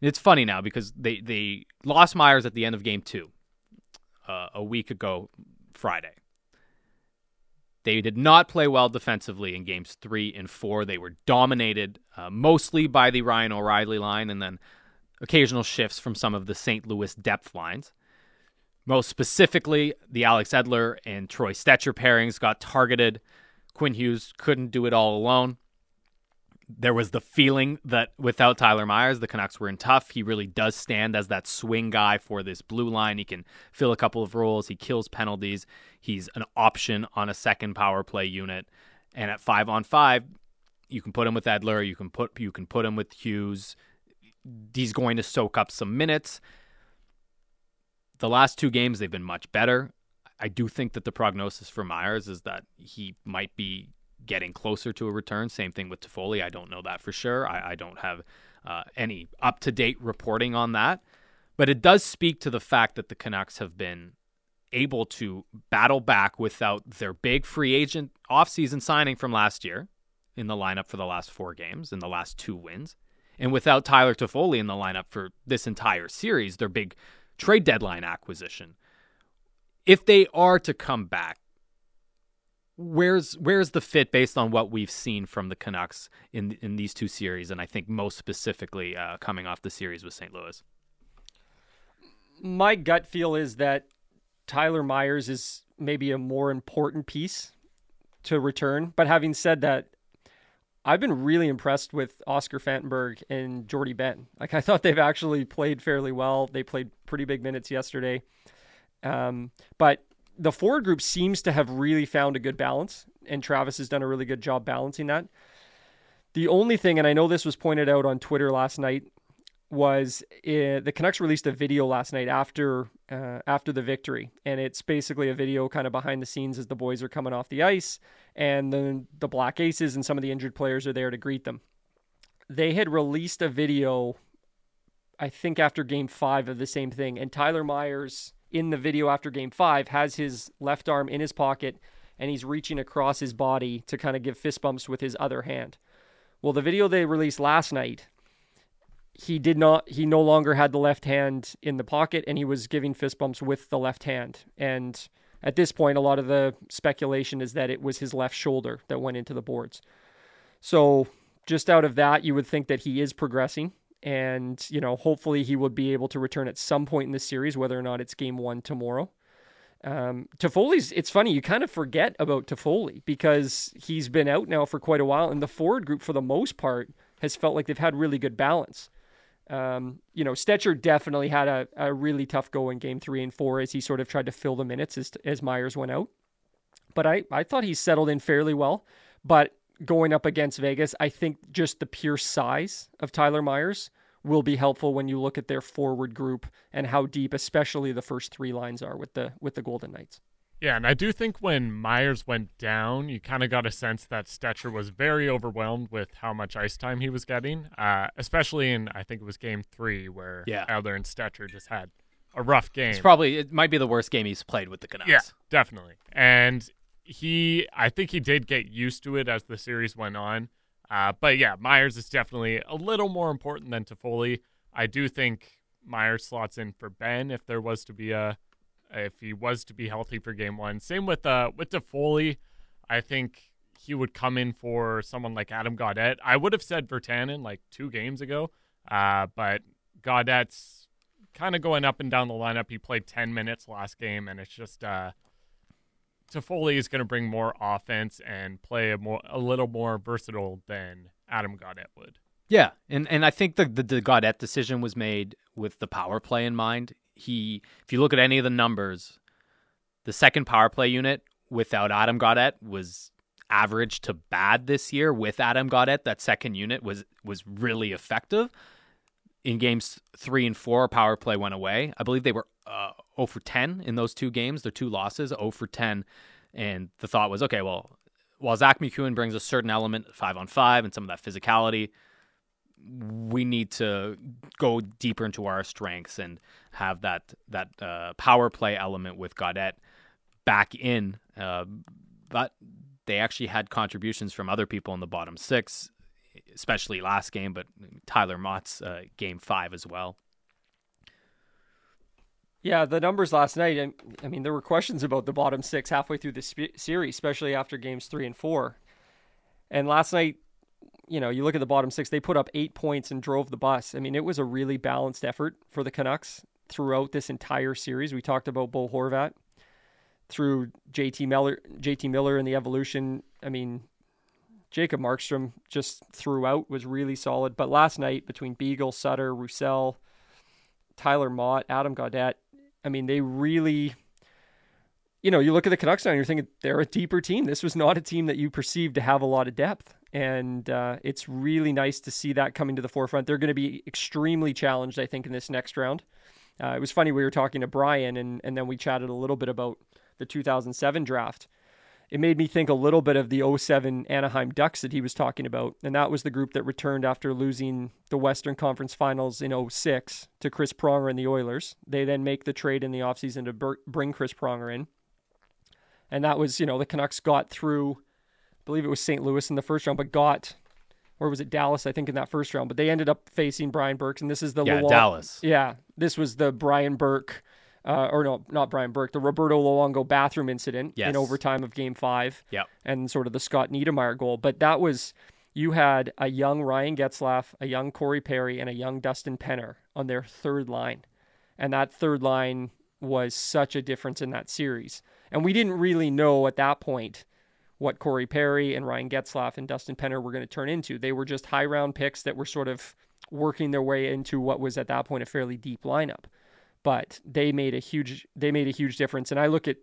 It's funny now because they they lost Myers at the end of Game Two uh, a week ago Friday. They did not play well defensively in games three and four. They were dominated uh, mostly by the Ryan O'Reilly line and then occasional shifts from some of the St. Louis depth lines. Most specifically, the Alex Edler and Troy Stecher pairings got targeted. Quinn Hughes couldn't do it all alone. There was the feeling that without Tyler Myers, the Canucks were in tough. He really does stand as that swing guy for this blue line. He can fill a couple of roles. He kills penalties. He's an option on a second power play unit. And at five on five, you can put him with Edler. You can put you can put him with Hughes. He's going to soak up some minutes the last two games they've been much better. I do think that the prognosis for Myers is that he might be getting closer to a return. Same thing with Toffoli. I don't know that for sure. I, I don't have uh, any up to date reporting on that. But it does speak to the fact that the Canucks have been able to battle back without their big free agent offseason signing from last year in the lineup for the last four games, in the last two wins, and without Tyler Toffoli in the lineup for this entire series, their big trade deadline acquisition. If they are to come back, where's where's the fit based on what we've seen from the Canucks in in these two series, and I think most specifically uh, coming off the series with St. Louis. My gut feel is that Tyler Myers is maybe a more important piece to return. But having said that, I've been really impressed with Oscar Fantenberg and Jordie Benn. Like I thought they've actually played fairly well. They played pretty big minutes yesterday. Um, but the forward group seems to have really found a good balance, and Travis has done a really good job balancing that. The only thing, and I know this was pointed out on Twitter last night, was uh, the Canucks released a video last night after uh, after the victory, and it's basically a video kind of behind the scenes as the boys are coming off the ice, and then the Black Aces and some of the injured players are there to greet them. They had released a video, I think after Game Five of the same thing, and Tyler Myers in the video after Game Five has his left arm in his pocket, and he's reaching across his body to kind of give fist bumps with his other hand. Well, the video they released last night he did not he no longer had the left hand in the pocket and he was giving fist bumps with the left hand. And at this point a lot of the speculation is that it was his left shoulder that went into the boards. So just out of that you would think that he is progressing and you know hopefully he would be able to return at some point in the series whether or not it's game one tomorrow. Um, Toffoli's, it's funny, you kind of forget about Toffoli because he's been out now for quite a while, and the forward group, for the most part, has felt like they've had really good balance. Um, you know, Stecher definitely had a, a really tough go in game three and four as he sort of tried to fill the minutes as, as Myers went out. But I, I thought he settled in fairly well. But going up against Vegas, I think just the pure size of Tyler Myers will be helpful when you look at their forward group and how deep, especially the first three lines are with the with the Golden Knights. Yeah, and I do think when Myers went down, you kind of got a sense that Stecher was very overwhelmed with how much ice time he was getting, uh, especially in I think it was Game Three where Yeah. Edler and Stecher just had a rough game. It's probably it might be the worst game he's played with the Canucks. Yeah, definitely. And he, I think he did get used to it as the series went on. Uh, but yeah, Myers is definitely a little more important than Toffoli. I do think Myers slots in for Benn if there was to be a, if he was to be healthy for game one. Same with uh with Toffoli. I think he would come in for someone like Adam Gaudette. I would have said Virtanen like two games ago, uh, but Gaudette's kind of going up and down the lineup. He played 10 minutes last game, and it's just uh, Toffoli is going to bring more offense and play a more a little more versatile than Adam Gaudette would. Yeah, and and I think the the, the Gaudette decision was made with the power play in mind. He, if you look at any of the numbers, the second power play unit without Adam Gaudette was average to bad this year. With Adam Gaudette, that second unit was was really effective. In games three and four, power play went away. I believe they were uh, 0 for 10 in those two games. Their two losses, 0 for 10. And the thought was, okay, well, while Zack MacEwen brings a certain element, five on five, and some of that physicality, we need to go deeper into our strengths and have that that uh, power play element with Gaudette back in. Uh, but they actually had contributions from other people in the bottom six, especially last game, but Tyler Motte's uh, game five as well. Yeah, the numbers last night. I, I mean, there were questions about the bottom six halfway through the sp- series, especially after games three and four. And last night, you know, you look at the bottom six, they put up eight points and drove the bus. I mean, it was a really balanced effort for the Canucks throughout this entire series. We talked about Bo Horvat through JT Miller, JT Miller and the evolution. I mean, Jacob Markstrom just throughout was really solid. But last night, between Beagle, Sutter, Roussel, Tyler Motte, Adam Gaudette, I mean, they really, you know, you look at the Canucks now and you're thinking they're a deeper team. This was not a team that you perceived to have a lot of depth. And uh, it's really nice to see that coming to the forefront. They're going to be extremely challenged, I think, in this next round. Uh, it was funny, we were talking to Brian, and, and then we chatted a little bit about the 2007 draft. It made me think a little bit of the 07 Anaheim Ducks that he was talking about. And that was the group that returned after losing the Western Conference Finals in 06 to Chris Pronger and the Oilers. They then make the trade in the offseason to br- bring Chris Pronger in. And that was, you know, the Canucks got through, I believe it was St. Louis in the first round, but got, or was it Dallas, I think, in that first round. But they ended up facing Brian Burke. And this is the Yeah, Luong- Dallas. Yeah, this was the Brian Burke uh, or no, not Brian Burke, the Roberto Luongo bathroom incident Yes. in overtime of Game Five, Yep. and sort of the Scott Niedermayer goal. But that was you had a young Ryan Getzlaf, a young Corey Perry, and a young Dustin Penner on their third line, and that third line was such a difference in that series. And we didn't really know at that point what Corey Perry and Ryan Getzlaf and Dustin Penner were going to turn into. They were just high round picks that were sort of working their way into what was at that point a fairly deep lineup but they made a huge they made a huge difference. And I look at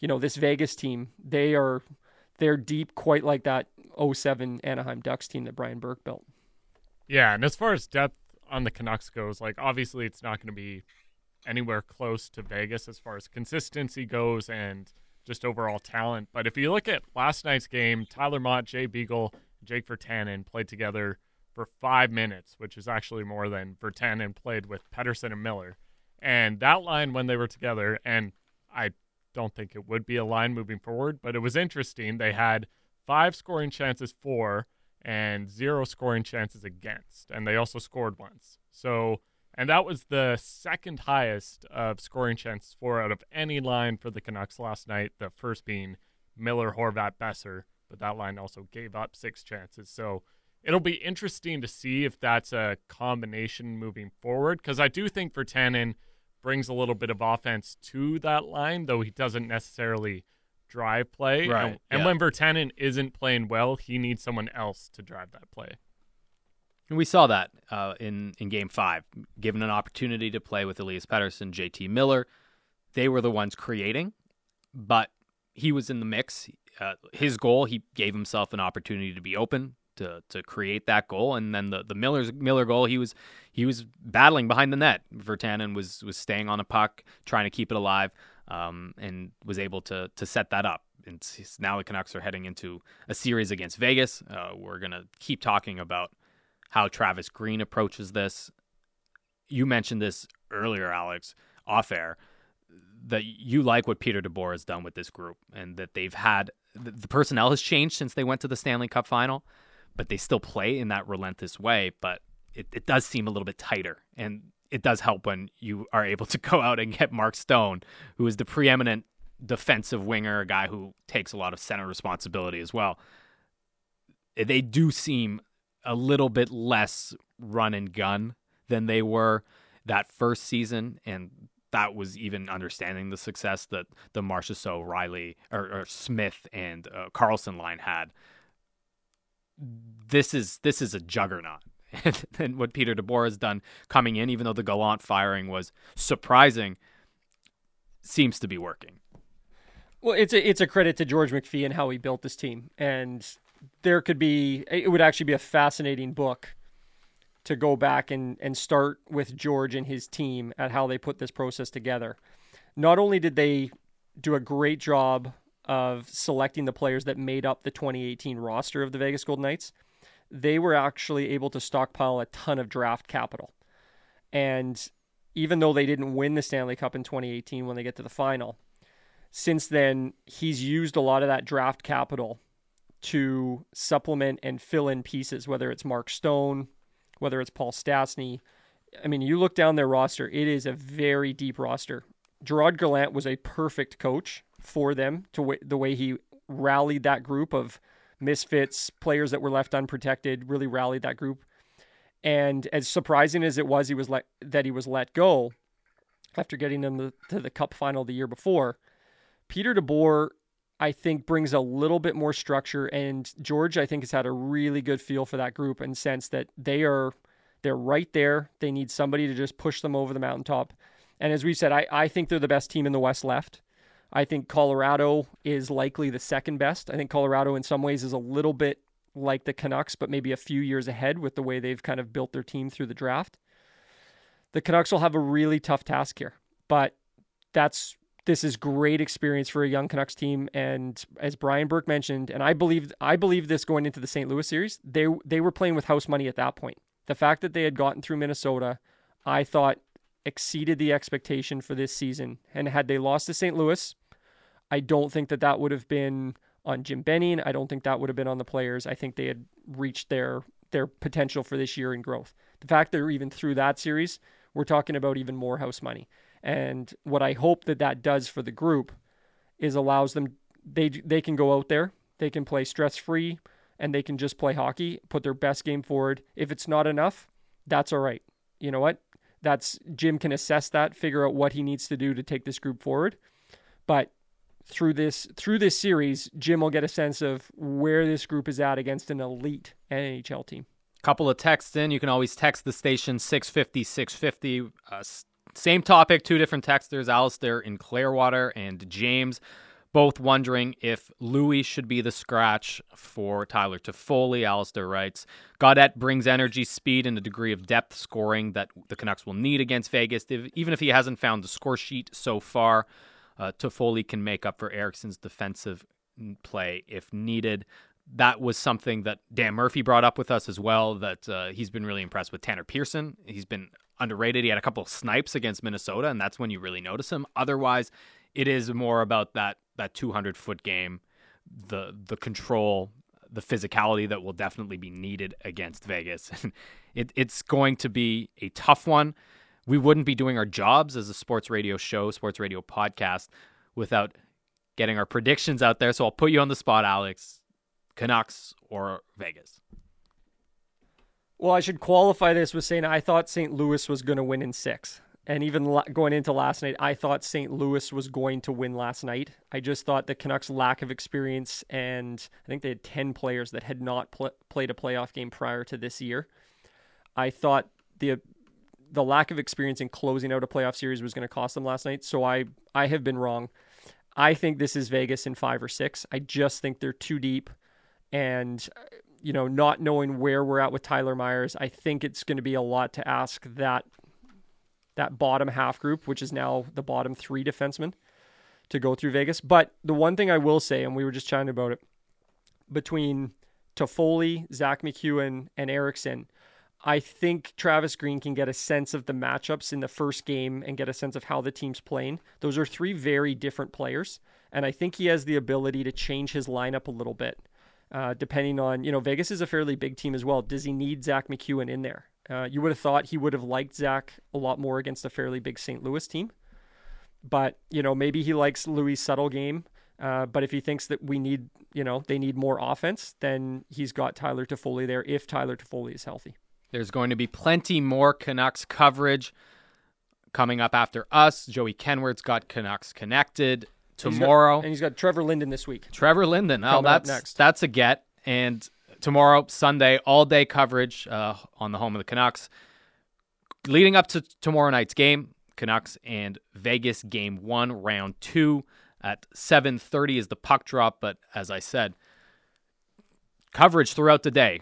you know this Vegas team; they are they're deep, quite like that 07 Anaheim Ducks team that Brian Burke built. Yeah, and as far as depth on the Canucks goes, like obviously it's not going to be anywhere close to Vegas as far as consistency goes and just overall talent. But if you look at last night's game, Tyler Motte, Jay Beagle, Jake Virtanen played together for five minutes, which is actually more than Virtanen played with Pettersson and Miller. And that line when they were together, and I don't think it would be a line moving forward, but it was interesting. They had five scoring chances for and zero scoring chances against, and they also scored once. So, and that was the second highest of scoring chances for out of any line for the Canucks last night. The first being Miller, Horvat, Boeser, but that line also gave up six chances. So it'll be interesting to see if that's a combination moving forward because I do think Virtanen brings a little bit of offense to that line, though he doesn't necessarily drive play. Right, And, and yeah. when Virtanen isn't playing well, he needs someone else to drive that play. And we saw that uh, in in Game Five, given an opportunity to play with Elias Pettersson, JT Miller, they were the ones creating, but he was in the mix. Uh, his goal, he gave himself an opportunity to be open to to create that goal, and then the the Miller's Miller goal, he was he was battling behind the net. Virtanen was was staying on a puck, trying to keep it alive, um, and was able to to set that up. And now the Canucks are heading into a series against Vegas. Uh, we're gonna keep talking about how Travis Green approaches this. You mentioned this earlier, Alex, off air, that you like what Peter DeBoer has done with this group and that they've had the, personnel has changed since they went to the Stanley Cup final, but they still play in that relentless way. But it, it does seem a little bit tighter. And it does help when you are able to go out and get Mark Stone, who is the preeminent defensive winger, a guy who takes a lot of center responsibility as well. They do seem a little bit less run and gun than they were that first season, and that was even understanding the success that the Marchessault, Reilly, or, or Smith and uh, Karlsson line had. This is this is a juggernaut, and, and what Peter DeBoer has done coming in, even though the Gallant firing was surprising, seems to be working. Well, it's a it's a credit to George McPhee and how he built this team, and there could be it would actually be a fascinating book to go back and and start with George and his team at how they put this process together. Not only did they do a great job of selecting the players that made up the 2018 roster of the Vegas Golden Knights, they were actually able to stockpile a ton of draft capital. And even though they didn't win the Stanley Cup in 2018 when they get to the final, since then he's used a lot of that draft capital to supplement and fill in pieces, whether it's Mark Stone, whether it's Paul Stastny. I mean, you look down their roster, it is a very deep roster. Gerard Gallant was a perfect coach for them to w- the way he rallied that group of misfits, players that were left unprotected, really rallied that group. And as surprising as it was, he was let that he was let go after getting them to, to the Cup final the year before. Peter DeBoer, I think, brings a little bit more structure, and George, I think, has had a really good feel for that group and sense that they are they're right there. They need somebody to just push them over the mountaintop. And as we said, I, I think they're the best team in the West left. I think Colorado is likely the second best. I think Colorado, in some ways, is a little bit like the Canucks, but maybe a few years ahead with the way they've kind of built their team through the draft. The Canucks will have a really tough task here, but that's this is great experience for a young Canucks team. And as Brian Burke mentioned, and I believe I believe this going into the St. Louis series, they they were playing with house money at that point. The fact that they had gotten through Minnesota, I thought exceeded the expectation for this season. And had they lost to St. Louis, I don't think that that would have been on Jim Benning. I don't think that would have been on the players. I think they had reached their their potential for this year in growth. The fact they're even through that series, we're talking about even more house money. And what I hope that that does for the group is allows them they they can go out there, they can play stress free, and they can just play hockey, put their best game forward. If it's not enough, that's all right. You know what? That's Jim can assess that, figure out what he needs to do to take this group forward. But through this through this series, Jim will get a sense of where this group is at against an elite NHL team. Couple of texts in. You can always text the station 650 650. Uh, same topic, two different texters, Alistair in Clearwater and James, both wondering if Loui should be the scratch for Tyler Toffoli. Alistair writes, Gaudette brings energy, speed, and a degree of depth scoring that the Canucks will need against Vegas. Even if he hasn't found the score sheet so far, uh, Toffoli can make up for Eriksson's defensive play if needed. That was something that Dan Murphy brought up with us as well. That uh, he's been really impressed with Tanner Pearson. He's been underrated. He had a couple of snipes against Minnesota, and that's when you really notice him. Otherwise, it is more about that that 200 foot game, the the control, the physicality that will definitely be needed against Vegas. it, it's going to be a tough one. We wouldn't be doing our jobs as a sports radio show, sports radio podcast, without getting our predictions out there. So I'll put you on the spot, Alex. Canucks or Vegas? Well, I should qualify this with saying I thought St. Louis was going to win in six. And even going into last night, I thought St. Louis was going to win last night. I just thought the Canucks' lack of experience, and I think they had 10 players that had not pl- played a playoff game prior to this year. I thought the the lack of experience in closing out a playoff series was going to cost them last night. So I I have been wrong. I think this is Vegas in five or six. I just think they're too deep, and you know, not knowing where we're at with Tyler Myers, I think it's going to be a lot to ask that that bottom half group, which is now the bottom three defensemen, to go through Vegas. But the one thing I will say, and we were just chatting about it, between Toffoli, Zack MacEwen, and Eriksson, I think Travis Green can get a sense of the matchups in the first game and get a sense of how the team's playing. Those are three very different players, and I think he has the ability to change his lineup a little bit, uh, depending on you know Vegas is a fairly big team as well. Does he need Zack MacEwen in there? Uh, you would have thought he would have liked Zack a lot more against a fairly big St. Louis team, but you know maybe he likes Loui's subtle game. Uh, but if he thinks that we need, you know, they need more offense, then he's got Tyler Toffoli there if Tyler Toffoli is healthy. There's going to be plenty more Canucks coverage coming up after us. Joey Kenward's got Canucks connected tomorrow, and he's got, and he's got Trevor Linden this week. Trevor Linden, oh, that's next. that's a get. And tomorrow, Sunday, all day coverage uh, on the home of the Canucks. Leading up to tomorrow night's game, Canucks and Vegas game one, round two at 7:30 is the puck drop. But as I said, coverage throughout the day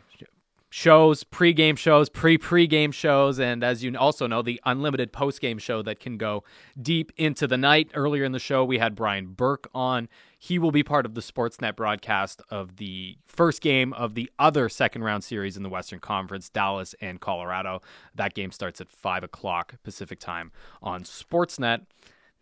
shows, pre-game shows, pre-pre-game shows, and as you also know, the unlimited post-game show that can go deep into the night. Earlier in the show, we had Brian Burke on. He will be part of the Sportsnet broadcast of the first game of the other second round series in the Western Conference, Dallas and Colorado. That game starts at five o'clock Pacific time on Sportsnet.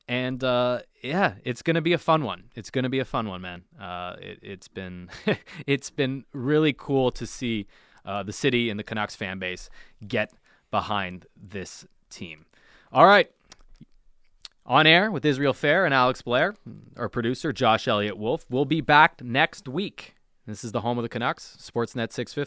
And uh, yeah, it's gonna be a fun one. It's gonna be a fun one, man. Uh, it, it's been it's been really cool to see uh, the city and the Canucks fan base get behind this team. All right. On air with Israel Fehr and Alex Blair, our producer, Josh Elliott Wolf. We'll be back next week. This is the home of the Canucks, Sportsnet 650.